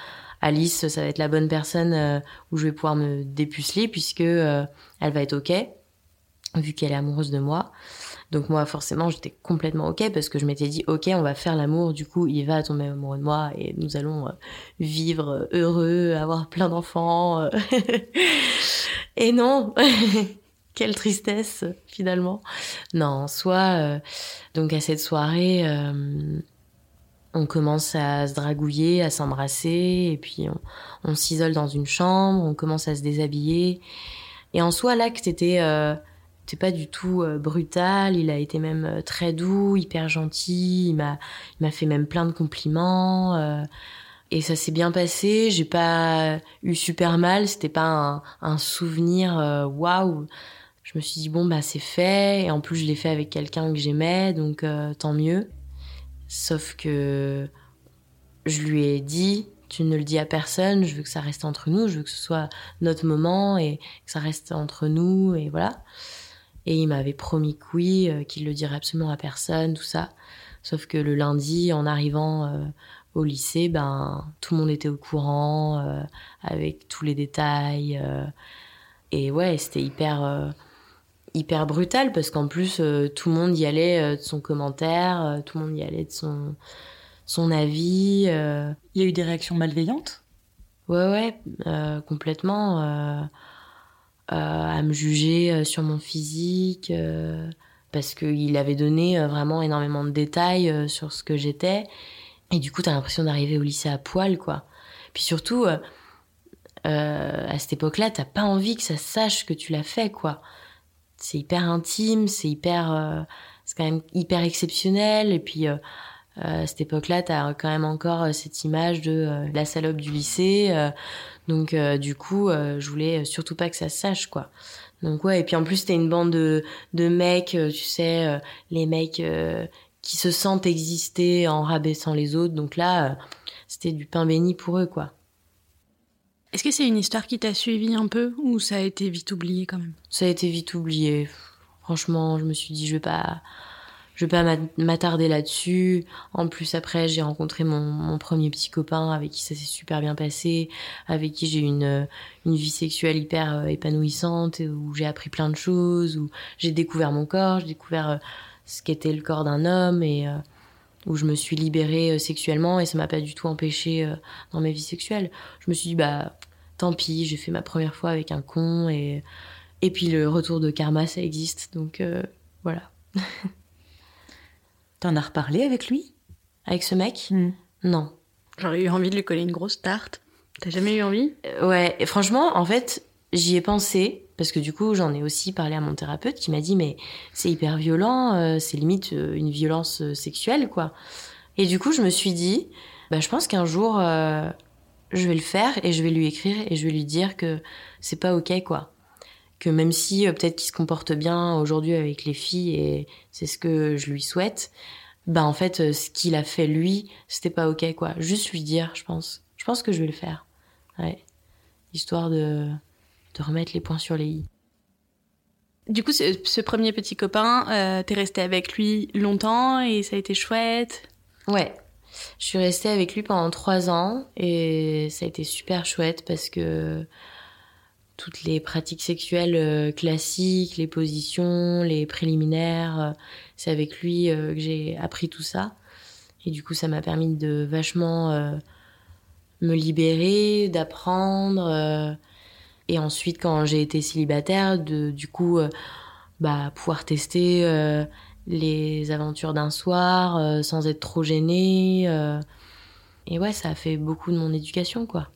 Alice, ça va être la bonne personne où je vais pouvoir me dépuceler puisque elle va être OK vu qu'elle est amoureuse de moi. Donc moi, forcément, j'étais complètement ok parce que je m'étais dit, ok, on va faire l'amour. Du coup, il va tomber amoureux de moi et nous allons euh, vivre heureux, avoir plein d'enfants. euh. [laughs] et non, [laughs] quelle tristesse finalement. Non, soit euh, donc à cette soirée, euh, on commence à se dragouiller, à s'embrasser, et puis on, s'isole dans une chambre, on commence à se déshabiller. Et en soi, l'acte était euh, c'était pas du tout euh, brutal, il a été même euh, très doux, hyper gentil, il m'a il m'a fait même plein de compliments euh, et ça s'est bien passé, j'ai pas eu super mal, c'était pas un, souvenir waouh. Je me suis dit bon bah c'est fait. Et en plus je l'ai fait avec quelqu'un que j'aimais donc tant mieux. Sauf que je lui ai dit tu ne le dis à personne, je veux que ça reste entre nous, je veux que ce soit notre moment et que ça reste entre nous et voilà. Et il m'avait promis que oui, euh, qu'il le dirait absolument à personne, tout ça. Sauf que le lundi, en arrivant euh, au lycée, ben tout le monde était au courant, euh, avec tous les détails. et ouais, c'était hyper, hyper brutal parce qu'en plus, tout le monde y allait de son commentaire, tout le monde y allait de son, son avis. Il y a eu des réactions malveillantes? Ouais, ouais, complètement. Euh, à me juger euh, sur mon physique, euh, parce qu'il avait donné vraiment énormément de détails sur ce que j'étais. Et du coup, t'as l'impression d'arriver au lycée à poil, quoi. Puis surtout, à cette époque-là, t'as pas envie que ça sache que tu l'as fait, quoi. C'est hyper intime, c'est hyper, c'est quand même hyper exceptionnel. Et puis, à cette époque-là, t'as quand même encore cette image de la salope du lycée. donc du coup, je voulais surtout pas que ça se sache, quoi. Donc ouais, et puis en plus, c'était une bande de, de mecs, tu sais, les mecs qui se sentent exister en rabaissant les autres. Donc là, c'était du pain béni pour eux, quoi. Est-ce que c'est une histoire qui t'a suivi un peu ou ça a été vite oublié quand même? Ça a été vite oublié. Franchement, je me suis dit, je vais pas, je vais pas m'attarder là-dessus. En plus, après, j'ai rencontré mon, premier petit copain avec qui ça s'est super bien passé, avec qui j'ai eu une, une vie sexuelle hyper euh, épanouissante, où j'ai appris plein de choses, où j'ai découvert mon corps, j'ai découvert euh, ce qu'était le corps d'un homme et euh, où je me suis libérée euh, sexuellement et ça m'a pas du tout empêché euh, dans ma vie sexuelle. Je me suis dit bah tant pis, j'ai fait ma première fois avec un con et et puis le retour de karma ça existe donc euh, voilà. [laughs] T'en as reparlé avec lui? Avec ce mec? Hmm. Non. J'aurais eu envie de lui coller une grosse tarte. T'as jamais eu envie? Ouais, et franchement, en fait, j'y ai pensé parce que du coup j'en ai aussi parlé à mon thérapeute qui m'a dit mais c'est hyper violent, euh, c'est limite euh, une violence euh, sexuelle quoi. Et du coup je me suis dit bah je pense qu'un jour je vais le faire et je vais lui écrire et je vais lui dire que c'est pas ok quoi. Que même si peut-être qu'il se comporte bien aujourd'hui avec les filles et c'est ce que je lui souhaite, bah en fait ce qu'il a fait lui c'était pas ok quoi. Juste lui dire je pense. Je pense que je vais le faire. Ouais. Histoire de de remettre les points sur les i. Du coup, ce, premier petit copain, euh, t'es resté avec lui longtemps et ça a été chouette? Ouais. Je suis restée avec lui pendant trois ans et ça a été super chouette parce que toutes les pratiques sexuelles euh, classiques, les positions, les préliminaires, euh, c'est avec lui que j'ai appris tout ça. Et du coup, ça m'a permis de vachement me libérer, d'apprendre et ensuite, quand j'ai été célibataire, de, du coup, euh, bah, pouvoir tester euh, les aventures d'un soir euh, sans être trop gênée. et ouais, ça a fait beaucoup de mon éducation, quoi.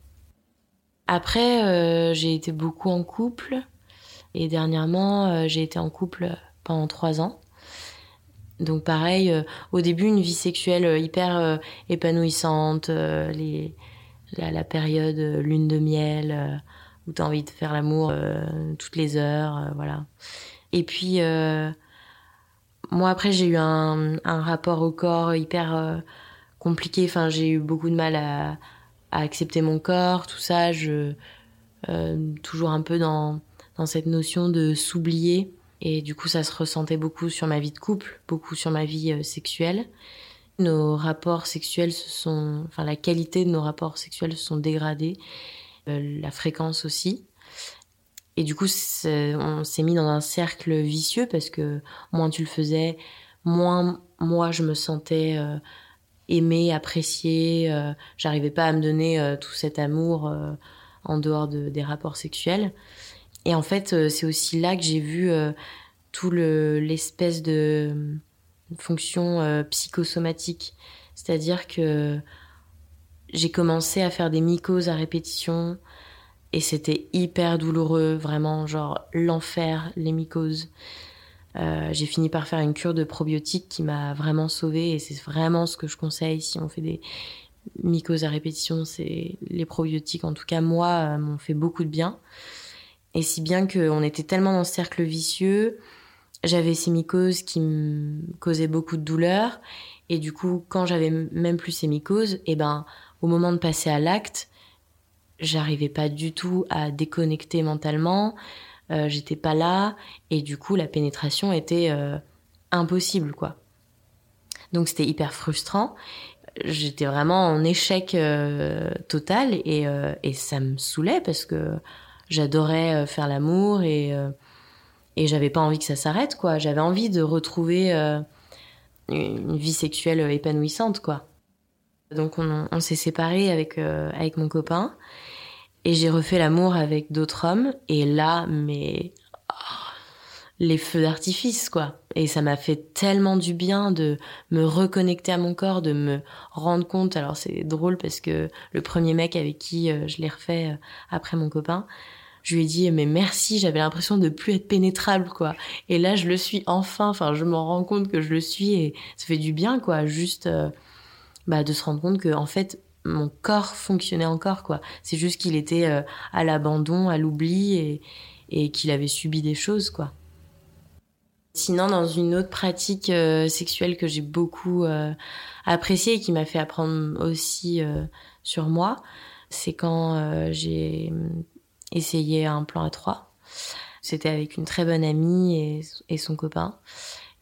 Après, j'ai été beaucoup en couple. Et dernièrement, j'ai été en couple pendant trois ans. Donc pareil, au début, une vie sexuelle hyper épanouissante, les, la, période lune de miel où tu as envie de faire l'amour euh, toutes les heures, euh, voilà. Et puis, euh, moi, après, j'ai eu un, un, rapport au corps hyper compliqué. Enfin, j'ai eu beaucoup de mal à, à, accepter mon corps, tout ça. Je, toujours un peu dans, cette notion de s'oublier. Et du coup, ça se ressentait beaucoup sur ma vie de couple, beaucoup sur ma vie sexuelle. Nos rapports sexuels se sont, enfin, la qualité de nos rapports sexuels se sont dégradés. Euh, la fréquence aussi. Et du coup, on s'est mis dans un cercle vicieux parce que moins tu le faisais, moins moi je me sentais euh, aimée, appréciée. Euh, J'arrivais pas à me donner euh, tout cet amour en dehors de, des rapports sexuels. Et en fait, c'est aussi là que j'ai vu tout l'espèce de fonction psychosomatique. C'est-à-dire que j'ai commencé à faire des mycoses à répétition et c'était hyper douloureux, vraiment, genre l'enfer, les mycoses. Euh, j'ai fini par faire une cure de probiotiques qui m'a vraiment sauvée et c'est vraiment ce que je conseille si on fait des mycoses à répétition, c'est les probiotiques. En tout cas, moi, euh, m'ont fait beaucoup de bien. Et si bien qu'on était tellement dans ce cercle vicieux, j'avais ces mycoses qui me causaient beaucoup de douleur. Et du coup, quand j'avais même plus ces mycoses, eh ben, au moment de passer à l'acte, j'arrivais pas du tout à déconnecter mentalement, euh, j'étais pas là, et du coup la pénétration était euh, impossible, quoi. Donc c'était hyper frustrant. J'étais vraiment en échec euh, total et, et ça me saoulait parce que j'adorais faire l'amour et, et j'avais pas envie que ça s'arrête, quoi. J'avais envie de retrouver une vie sexuelle épanouissante, quoi. Donc on, s'est séparés avec avec mon copain et j'ai refait l'amour avec d'autres hommes. Et là mais oh, les feux d'artifice quoi. Et ça m'a fait tellement du bien de me reconnecter à mon corps de me rendre compte. Alors c'est drôle parce que le premier mec avec qui euh, je l'ai refait euh, après mon copain je lui ai dit mais merci j'avais l'impression de plus être pénétrable quoi. Et là je le suis enfin. Enfin je m'en rends compte que je le suis et ça fait du bien quoi. Juste bah, de se rendre compte que en fait mon corps fonctionnait encore quoi. C'est juste qu'il était euh, à l'abandon, à l'oubli et, et qu'il avait subi des choses quoi. Sinon, dans une autre pratique euh, sexuelle que j'ai beaucoup euh, appréciée et qui m'a fait apprendre aussi sur moi, c'est quand j'ai essayé un plan à trois. C'était avec une très bonne amie et, et son copain.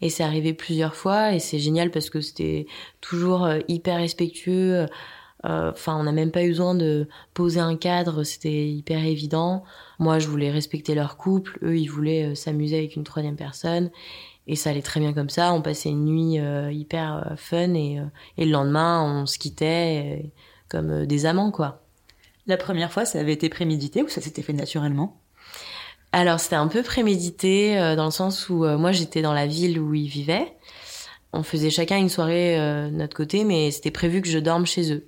Et c'est arrivé plusieurs fois et c'est génial parce que c'était toujours hyper respectueux. Enfin, on n'a même pas eu besoin de poser un cadre, c'était hyper évident. Moi, je voulais respecter leur couple, eux, ils voulaient s'amuser avec une troisième personne. Et ça allait très bien comme ça. On passait une nuit euh, hyper euh, fun et, euh, et, le lendemain, on se quittait comme des amants, quoi. La première fois, ça avait été prémédité ou ça s'était fait naturellement? Alors, c'était un peu prémédité dans le sens où moi, j'étais dans la ville où ils vivaient. On faisait chacun une soirée de notre côté, mais c'était prévu que je dorme chez eux.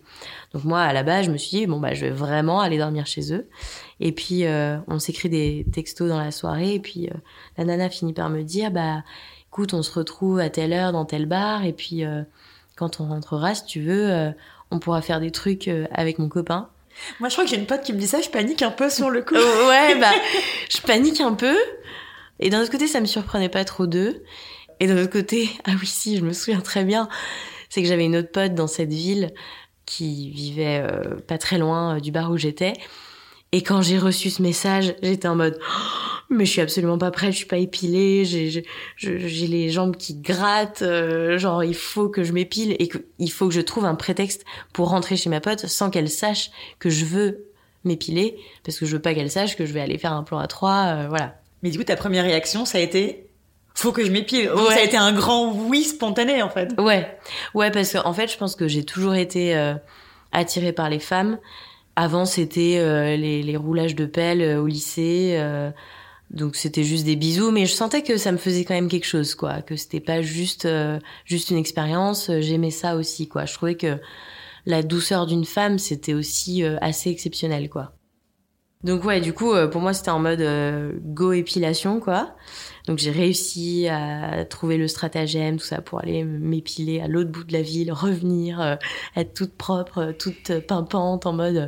Donc moi, à la base, je me suis dit, bon, bah, je vais vraiment aller dormir chez eux. Et puis, euh, on s'écrit des textos dans la soirée. Et puis, euh, la nana finit par me dire, bah, écoute, on se retrouve à telle heure dans tel bar. Et puis, euh, quand on rentrera, si tu veux, on pourra faire des trucs avec mon copain. Moi, je crois que j'ai une pote qui me dit ça, je panique un peu sur le coup. ouais, bah, [laughs] je panique un peu. Et d'un autre côté, ça me surprenait pas trop d'eux. Et d'un autre côté, [laughs] ah oui, si, je me souviens très bien, c'est que j'avais une autre pote dans cette ville qui vivait pas très loin du bar où j'étais. Et quand j'ai reçu ce message, j'étais en mode [gasps] mais je suis absolument pas prête, je suis pas épilée, j'ai les jambes qui grattent, euh, genre il faut que je m'épile et qu'il faut que je trouve un prétexte pour rentrer chez ma pote sans qu'elle sache que je veux m'épiler parce que je veux pas qu'elle sache que je vais aller faire un plan à trois, euh, voilà. Mais du coup ta première réaction ça a été faut que je m'épile. Ça a été un grand oui spontané en fait. Ouais. Ouais parce que en fait, je pense que j'ai toujours été euh, attirée par les femmes avant, c'était euh, les, les, roulages de pelle euh, au lycée. Euh, donc c'était juste des bisous, mais je sentais que ça me faisait quand même quelque chose, quoi. Que c'était pas juste juste une expérience. J'aimais ça aussi, quoi. Je trouvais que la douceur d'une femme, c'était aussi assez exceptionnel, quoi. Donc ouais, du coup, pour moi, c'était en mode go épilation, quoi. Donc j'ai réussi à trouver le stratagème, tout ça, pour aller m'épiler à l'autre bout de la ville, revenir, euh, être toute propre, toute pimpante, en mode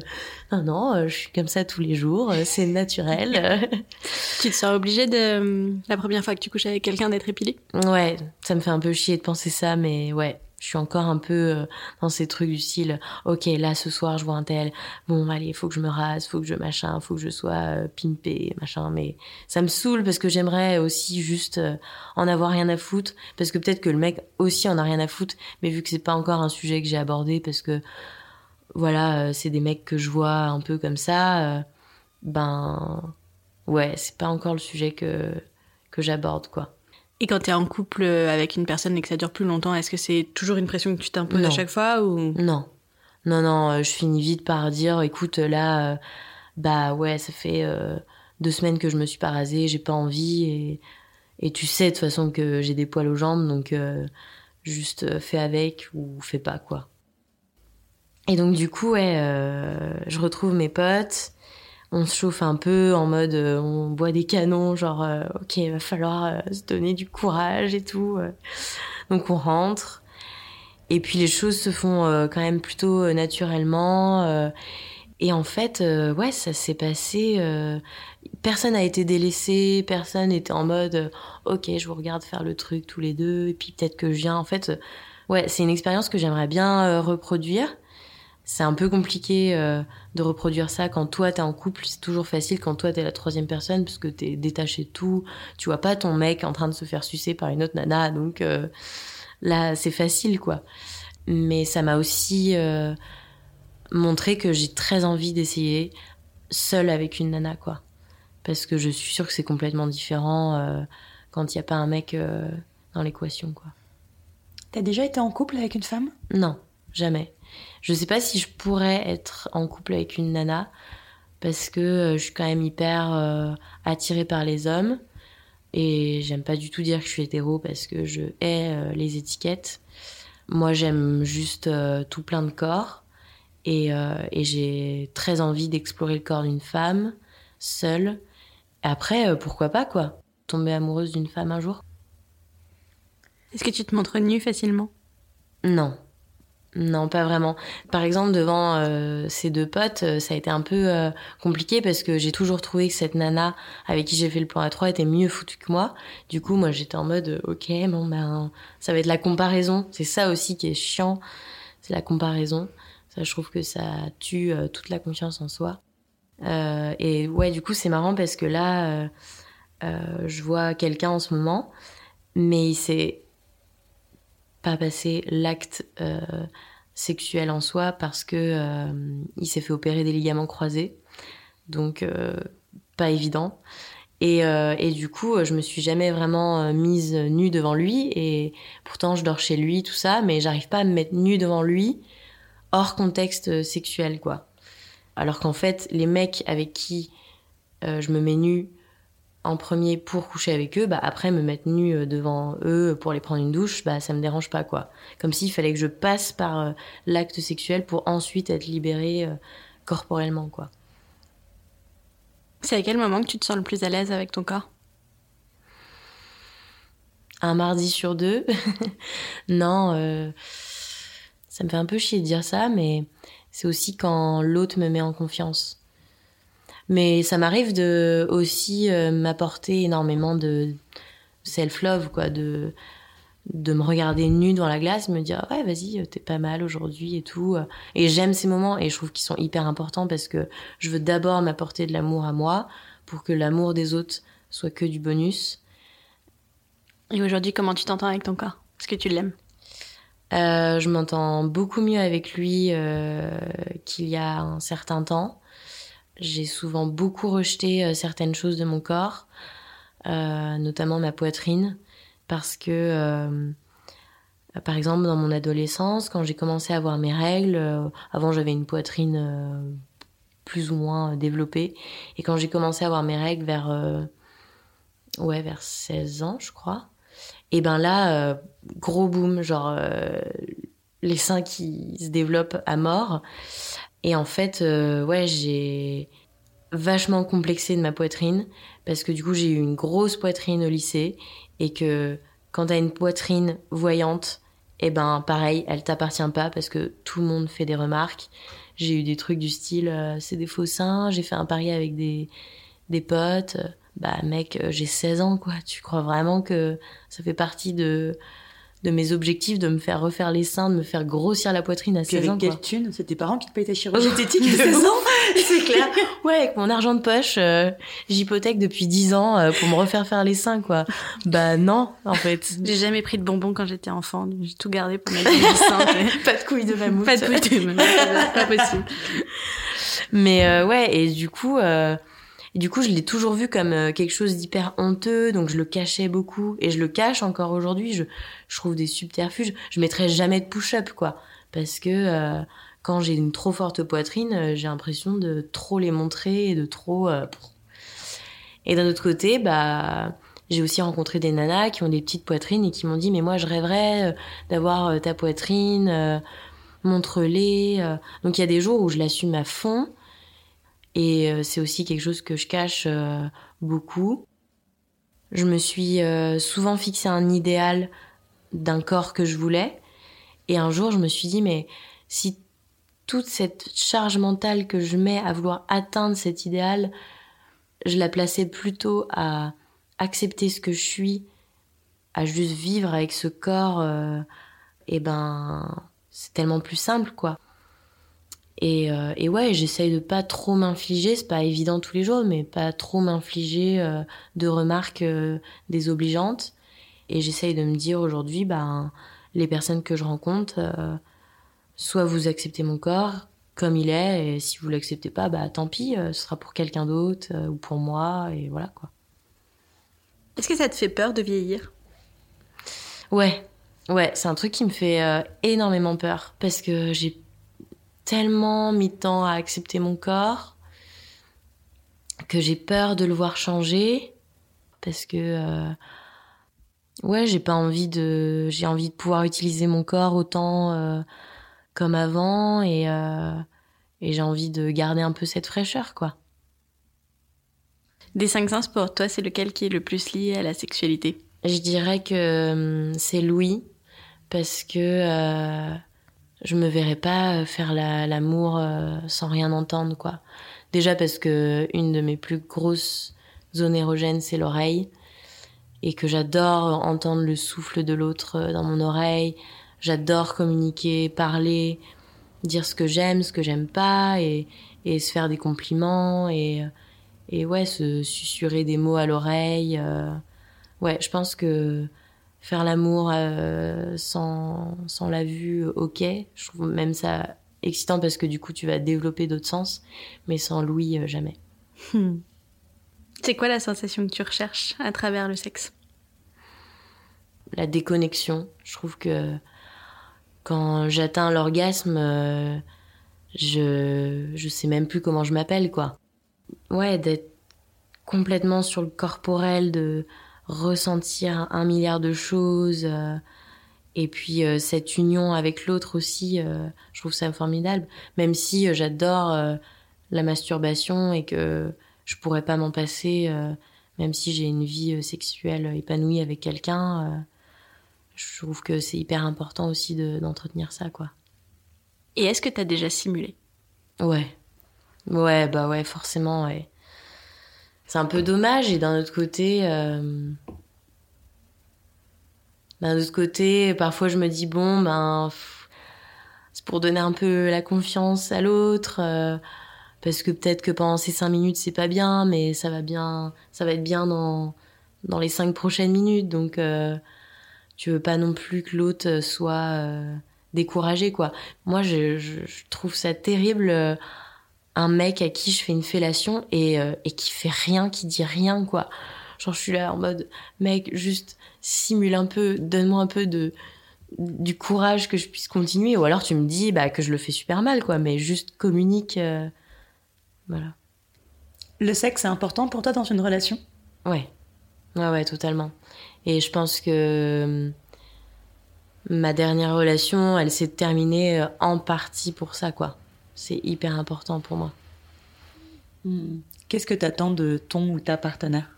non, non, euh, je suis comme ça tous les jours, euh, c'est naturel. [laughs] tu te sens obligée de, la première fois que tu couches avec quelqu'un, d'être épilée? Ouais, ça me fait un peu chier de penser ça, mais ouais, je suis encore un peu euh, dans ces trucs du style ok là ce soir je vois un tel. Bon allez faut que je me rase faut que je machin faut que je sois euh, pimpé machin mais ça me saoule parce que j'aimerais aussi juste euh, en avoir rien à foutre. Parce que peut-être que le mec aussi en a rien à foutre. Mais vu que c'est pas encore un sujet que j'ai abordé parce que voilà c'est des mecs que je vois un peu comme ça ben ouais c'est pas encore le sujet que que j'aborde quoi et quand tu es en couple avec une personne et que ça dure plus longtemps, est-ce que c'est toujours une pression que tu t'imposes à chaque fois ou? Non. Non, non, euh, je finis vite par dire, écoute, là, euh, bah ouais, ça fait euh, deux semaines que je me suis pas rasée, j'ai pas envie, et, et tu sais de toute façon que j'ai des poils aux jambes, donc juste fais avec ou fais pas, quoi. Et donc du coup, ouais, je retrouve mes potes, on se chauffe un peu en mode euh, on boit des canons genre euh, ok il va falloir euh, se donner du courage et tout donc on rentre. Et puis les choses se font quand même plutôt naturellement et en fait ouais ça s'est passé personne n'a été délaissé personne n'était en mode ok je vous regarde faire le truc tous les deux et puis peut-être que je viens. En fait ouais c'est une expérience que j'aimerais bien reproduire c'est un peu compliqué euh, de reproduire ça quand toi t'es en couple. C'est toujours facile quand toi t'es la troisième personne parce que t'es détaché de tout. Tu vois pas ton mec en train de se faire sucer par une autre nana, donc euh, là c'est facile quoi. Mais ça m'a aussi euh, montré que j'ai très envie d'essayer seule avec une nana quoi, parce que je suis sûre que c'est complètement différent quand il y a pas un mec dans l'équation quoi. T'as déjà été en couple avec une femme? Non, jamais. Je sais pas si je pourrais être en couple avec une nana parce que euh, je suis quand même hyper euh, attirée par les hommes et j'aime pas du tout dire que je suis hétéro parce que je hais euh, les étiquettes. Moi, j'aime juste tout plein de corps et, et j'ai très envie d'explorer le corps d'une femme seule. Après, pourquoi pas quoi? Tomber amoureuse d'une femme un jour Est-ce que tu te montres nue facilement? Non. Non, pas vraiment. Par exemple, devant euh, ces deux potes, euh, ça a été un peu euh, compliqué parce que j'ai toujours trouvé que cette nana avec qui j'ai fait le plan à 3 était mieux foutue que moi. Du coup, moi, j'étais en mode, ok, bon ben, ça va être la comparaison. C'est ça aussi qui est chiant, c'est la comparaison. Ça, je trouve que ça tue toute la confiance en soi. et ouais, du coup, c'est marrant parce que là, je vois quelqu'un en ce moment, mais c'est pas passer l'acte euh, sexuel en soi parce que euh, il s'est fait opérer des ligaments croisés, donc euh, pas évident. Et, et, du coup, je me suis jamais vraiment mise nue devant lui. Et pourtant, je dors chez lui, tout ça, mais j'arrive pas à me mettre nue devant lui hors contexte sexuel, quoi. Alors qu'en fait, les mecs avec qui je me mets nue en premier pour coucher avec eux, bah après me mettre nue euh, devant eux pour les prendre une douche, bah ça me dérange pas quoi. Comme s'il fallait que je passe par euh, l'acte sexuel pour ensuite être libérée euh, corporellement quoi. C'est à quel moment que tu te sens le plus à l'aise avec ton corps? Un mardi sur deux. [laughs] non, ça me fait un peu chier de dire ça, mais c'est aussi quand l'autre me met en confiance. Mais ça m'arrive de aussi euh, m'apporter énormément de self-love, quoi, de de me regarder nue dans la glace, me dire ouais vas-y t'es pas mal aujourd'hui et tout. Et j'aime ces moments et je trouve qu'ils sont hyper importants parce que je veux d'abord m'apporter de l'amour à moi pour que l'amour des autres soit que du bonus. Et aujourd'hui comment tu t'entends avec ton corps? Est-ce que tu l'aimes? Euh, Je m'entends beaucoup mieux avec lui euh, qu'il y a un certain temps. J'ai souvent beaucoup rejeté euh, certaines choses de mon corps, euh, notamment ma poitrine, parce que, euh, par exemple, dans mon adolescence, quand j'ai commencé à avoir mes règles, avant j'avais une poitrine plus ou moins développée, et quand j'ai commencé à avoir mes règles vers, ouais, vers 16 ans, je crois, et ben là, gros boom, genre les seins qui se développent à mort. Et en fait, euh, ouais, j'ai vachement complexé de ma poitrine parce que du coup, j'ai eu une grosse poitrine au lycée et que quand t'as une poitrine voyante, eh ben pareil, elle t'appartient pas parce que tout le monde fait des remarques. J'ai eu des trucs du style euh, c'est des faux seins, j'ai fait un pari avec des des potes. Bah mec, euh, j'ai 16 ans quoi, tu crois vraiment que ça fait partie de de mes objectifs de me faire refaire les seins, de me faire grossir la poitrine à 16 ans. Avec quelle thune C'est tes parents qui te payent ta chirurgie esthétique [laughs] à 16 ans [laughs] C'est clair. Ouais, avec mon argent de poche, euh, j'hypothèque depuis 10 ans euh, pour me refaire faire les seins, quoi. Bah non, en fait. [laughs] J'ai jamais pris de bonbons quand j'étais enfant. J'ai tout gardé pour mettre les seins. pas de couilles de mammouth. Pas de couilles de mammouth. pas possible. Mais euh, ouais, et du coup... Euh, du coup, je l'ai toujours vu comme euh, quelque chose d'hyper honteux, donc je le cachais beaucoup. Et je le cache encore aujourd'hui. Je, trouve des subterfuges. Je mettrais jamais de push-up, quoi. Parce que euh, quand j'ai une trop forte poitrine, euh, j'ai l'impression de trop les montrer et de trop... Et d'un autre côté, bah... J'ai aussi rencontré des nanas qui ont des petites poitrines et qui m'ont dit mais moi je rêverais d'avoir ta poitrine, montre-les. Donc il y a des jours où je l'assume à fond et euh, c'est aussi quelque chose que je cache euh, beaucoup. Je me suis euh, souvent fixé un idéal d'un corps que je voulais. Et un jour, je me suis dit, mais si toute cette charge mentale que je mets à vouloir atteindre cet idéal, je la plaçais plutôt à accepter ce que je suis, à juste vivre avec ce corps, et ben, c'est tellement plus simple, quoi. Et, euh, et ouais, j'essaye de pas trop m'infliger, c'est pas évident tous les jours, mais pas trop m'infliger euh, de remarques euh, désobligeantes. Et j'essaye de me dire aujourd'hui, ben, les personnes que je rencontre, soit vous acceptez mon corps comme il est, et si vous l'acceptez pas, bah tant pis, ce sera pour quelqu'un d'autre ou pour moi, et voilà quoi. Est-ce que ça te fait peur de vieillir? Ouais, ouais, c'est un truc qui me fait énormément peur parce que j'ai tellement mis de temps à accepter mon corps que j'ai peur de le voir changer parce que euh, ouais j'ai pas envie de j'ai envie de pouvoir utiliser mon corps autant euh, comme avant et euh, et j'ai envie de garder un peu cette fraîcheur quoi. Des cinq sens pour toi c'est lequel qui est le plus lié à la sexualité? Je dirais que c'est Louis parce que je me verrais pas faire l'amour sans rien entendre, quoi. Déjà parce que une de mes plus grosses zones érogènes, c'est l'oreille. Et que j'adore entendre le souffle de l'autre dans mon oreille. J'adore communiquer, parler, dire ce que j'aime, ce que j'aime pas, et, se faire des compliments, et, ouais, se susurrer des mots à l'oreille. Euh. ouais, je pense que faire l'amour euh, sans, sans la vue, ok. Je trouve même ça excitant parce que du coup tu vas développer d'autres sens, mais sans l'ouïe, euh, jamais. Hmm. C'est quoi la sensation que tu recherches à travers le sexe? La déconnexion. Je trouve que quand j'atteins l'orgasme, euh, je je sais même plus comment je m'appelle quoi. Ouais, d'être complètement sur le corporel, de ressentir un milliard de choses. Euh, et puis euh, cette union avec l'autre aussi, je trouve ça formidable. Même si j'adore la masturbation et que je pourrais pas m'en passer, même si j'ai une vie sexuelle épanouie avec quelqu'un je trouve que c'est hyper important aussi d'entretenir ça, quoi. Et est-ce que tu as déjà simulé? Ouais. Ouais, bah ouais, forcément, ouais. C'est un peu dommage, et d'un autre côté. Euh, d'un autre côté, parfois je me dis, bon, ben. C'est pour donner un peu la confiance à l'autre. Euh, parce que peut-être que pendant ces cinq minutes, c'est pas bien, mais ça va bien. Ça va être bien dans, dans les cinq prochaines minutes. Donc. Euh, tu veux pas non plus que l'autre soit euh, découragé quoi. Moi je, trouve ça terrible euh, un mec à qui je fais une fellation et, et qui fait rien, qui dit rien quoi. Genre je suis là en mode mec juste simule un peu, donne-moi un peu de du courage que je puisse continuer ou alors tu me dis bah que je le fais super mal quoi mais juste communique voilà. Le sexe est important pour toi dans une relation? Ouais. Ouais ouais, totalement. Et je pense que euh, ma dernière relation, elle s'est terminée euh, en partie pour ça, quoi. C'est hyper important pour moi. Hmm. Qu'est-ce que tu attends de ton ou ta partenaire?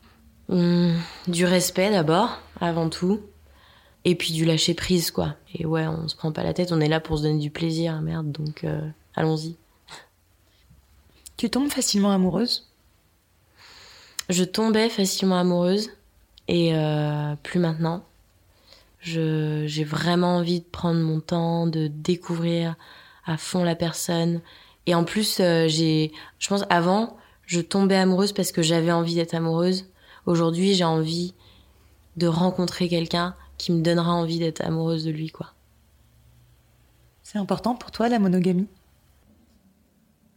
Hmm, Du respect d'abord, avant tout. Et puis du lâcher prise, quoi. Et ouais, on se prend pas la tête, on est là pour se donner du plaisir, merde, donc euh, allons-y. Tu tombes facilement amoureuse? Je tombais facilement amoureuse. Et euh, plus maintenant. J'ai vraiment envie de prendre mon temps, de découvrir à fond la personne. Et en plus, euh, j'ai, je pense, avant, je tombais amoureuse parce que j'avais envie d'être amoureuse. Aujourd'hui, j'ai envie de rencontrer quelqu'un qui me donnera envie d'être amoureuse de lui, quoi. C'est important pour toi la monogamie?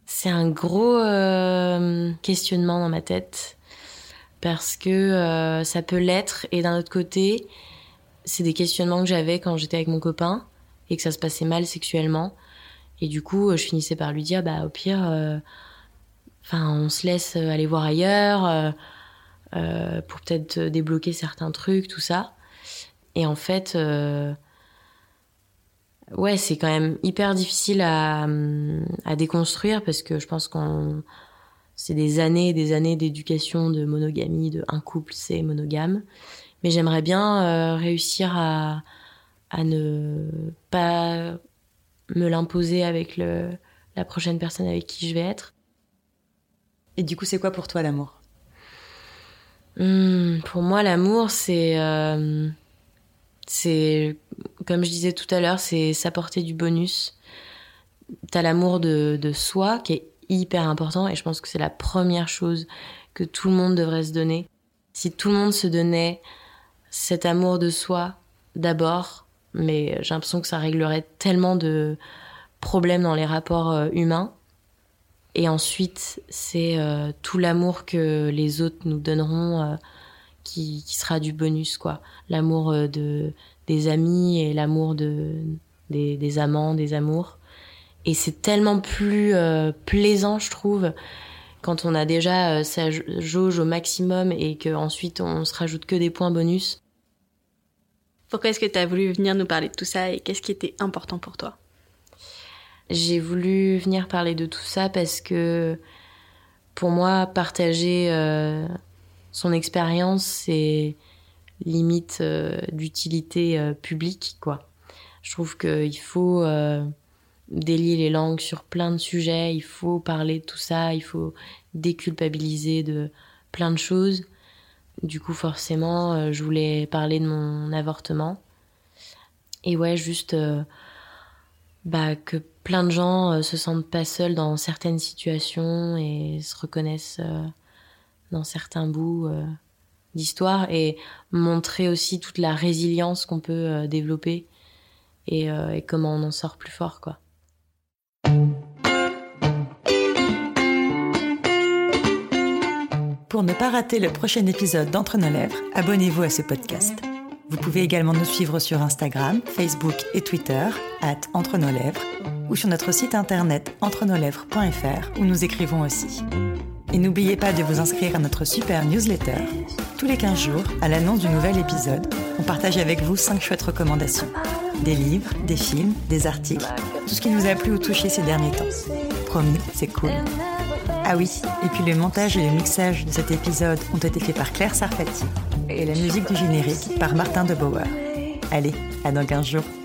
C'est un gros euh, questionnement dans ma tête parce que euh, ça peut l'être et d'un autre côté c'est des questionnements que j'avais quand j'étais avec mon copain et que ça se passait mal sexuellement et du coup je finissais par lui dire bah au pire euh, enfin on se laisse aller voir ailleurs euh, pour peut-être débloquer certains trucs tout ça et en fait ouais c'est quand même hyper difficile à, à déconstruire parce que je pense qu'on c'est des années et des années d'éducation de monogamie, de un couple c'est monogame. Mais j'aimerais bien euh, réussir à, à ne pas me l'imposer avec le, la prochaine personne avec qui je vais être. Et du coup, c'est quoi pour toi l'amour? Hmm, Pour moi, l'amour, c'est, euh, c'est, comme je disais tout à l'heure, c'est s'apporter du bonus. T'as l'amour de, de soi qui est hyper important et je pense que c'est la première chose que tout le monde devrait se donner. Si tout le monde se donnait cet amour de soi d'abord, mais j'ai l'impression que ça réglerait tellement de problèmes dans les rapports euh, humains. Et ensuite, c'est euh, tout l'amour que les autres nous donneront euh, qui, qui, sera du bonus, quoi. L'amour de, des amis et l'amour de, des, des amants, des amours. Et c'est tellement plus euh, plaisant, je trouve, quand on a déjà euh, sa jauge au maximum et qu'ensuite on se rajoute que des points bonus. Pourquoi est-ce que tu as voulu venir nous parler de tout ça et qu'est-ce qui était important pour toi? J'ai voulu venir parler de tout ça parce que pour moi, partager euh, son expérience, c'est limite d'utilité publique, quoi. Je trouve qu'il faut délier les langues sur plein de sujets, il faut parler de tout ça, il faut déculpabiliser de plein de choses. Du coup, forcément, euh, je voulais parler de mon avortement. Et ouais, juste euh, bah, que plein de gens euh, se sentent pas seuls dans certaines situations et se reconnaissent dans certains bouts d'histoire et montrer aussi toute la résilience qu'on peut développer et, et comment on en sort plus fort, quoi. Pour ne pas rater le prochain épisode d'Entre nos lèvres, abonnez-vous à ce podcast. Vous pouvez également nous suivre sur Instagram, Facebook et Twitter, at Entre nos lèvres, ou sur notre site internet entrenoslèvres.fr où nous écrivons aussi. Et n'oubliez pas de vous inscrire à notre super newsletter. Tous les 15 jours, à l'annonce du nouvel épisode, on partage avec vous 5 chouettes recommandations. Des livres, des films, des articles, tout ce qui nous a plu ou touché ces derniers temps. Promis, c'est cool. Ah oui, et puis le montage et le mixage de cet épisode ont été faits par Claire Sarfati et la musique du générique par Martin de Bauer. Allez, à dans 15 jours.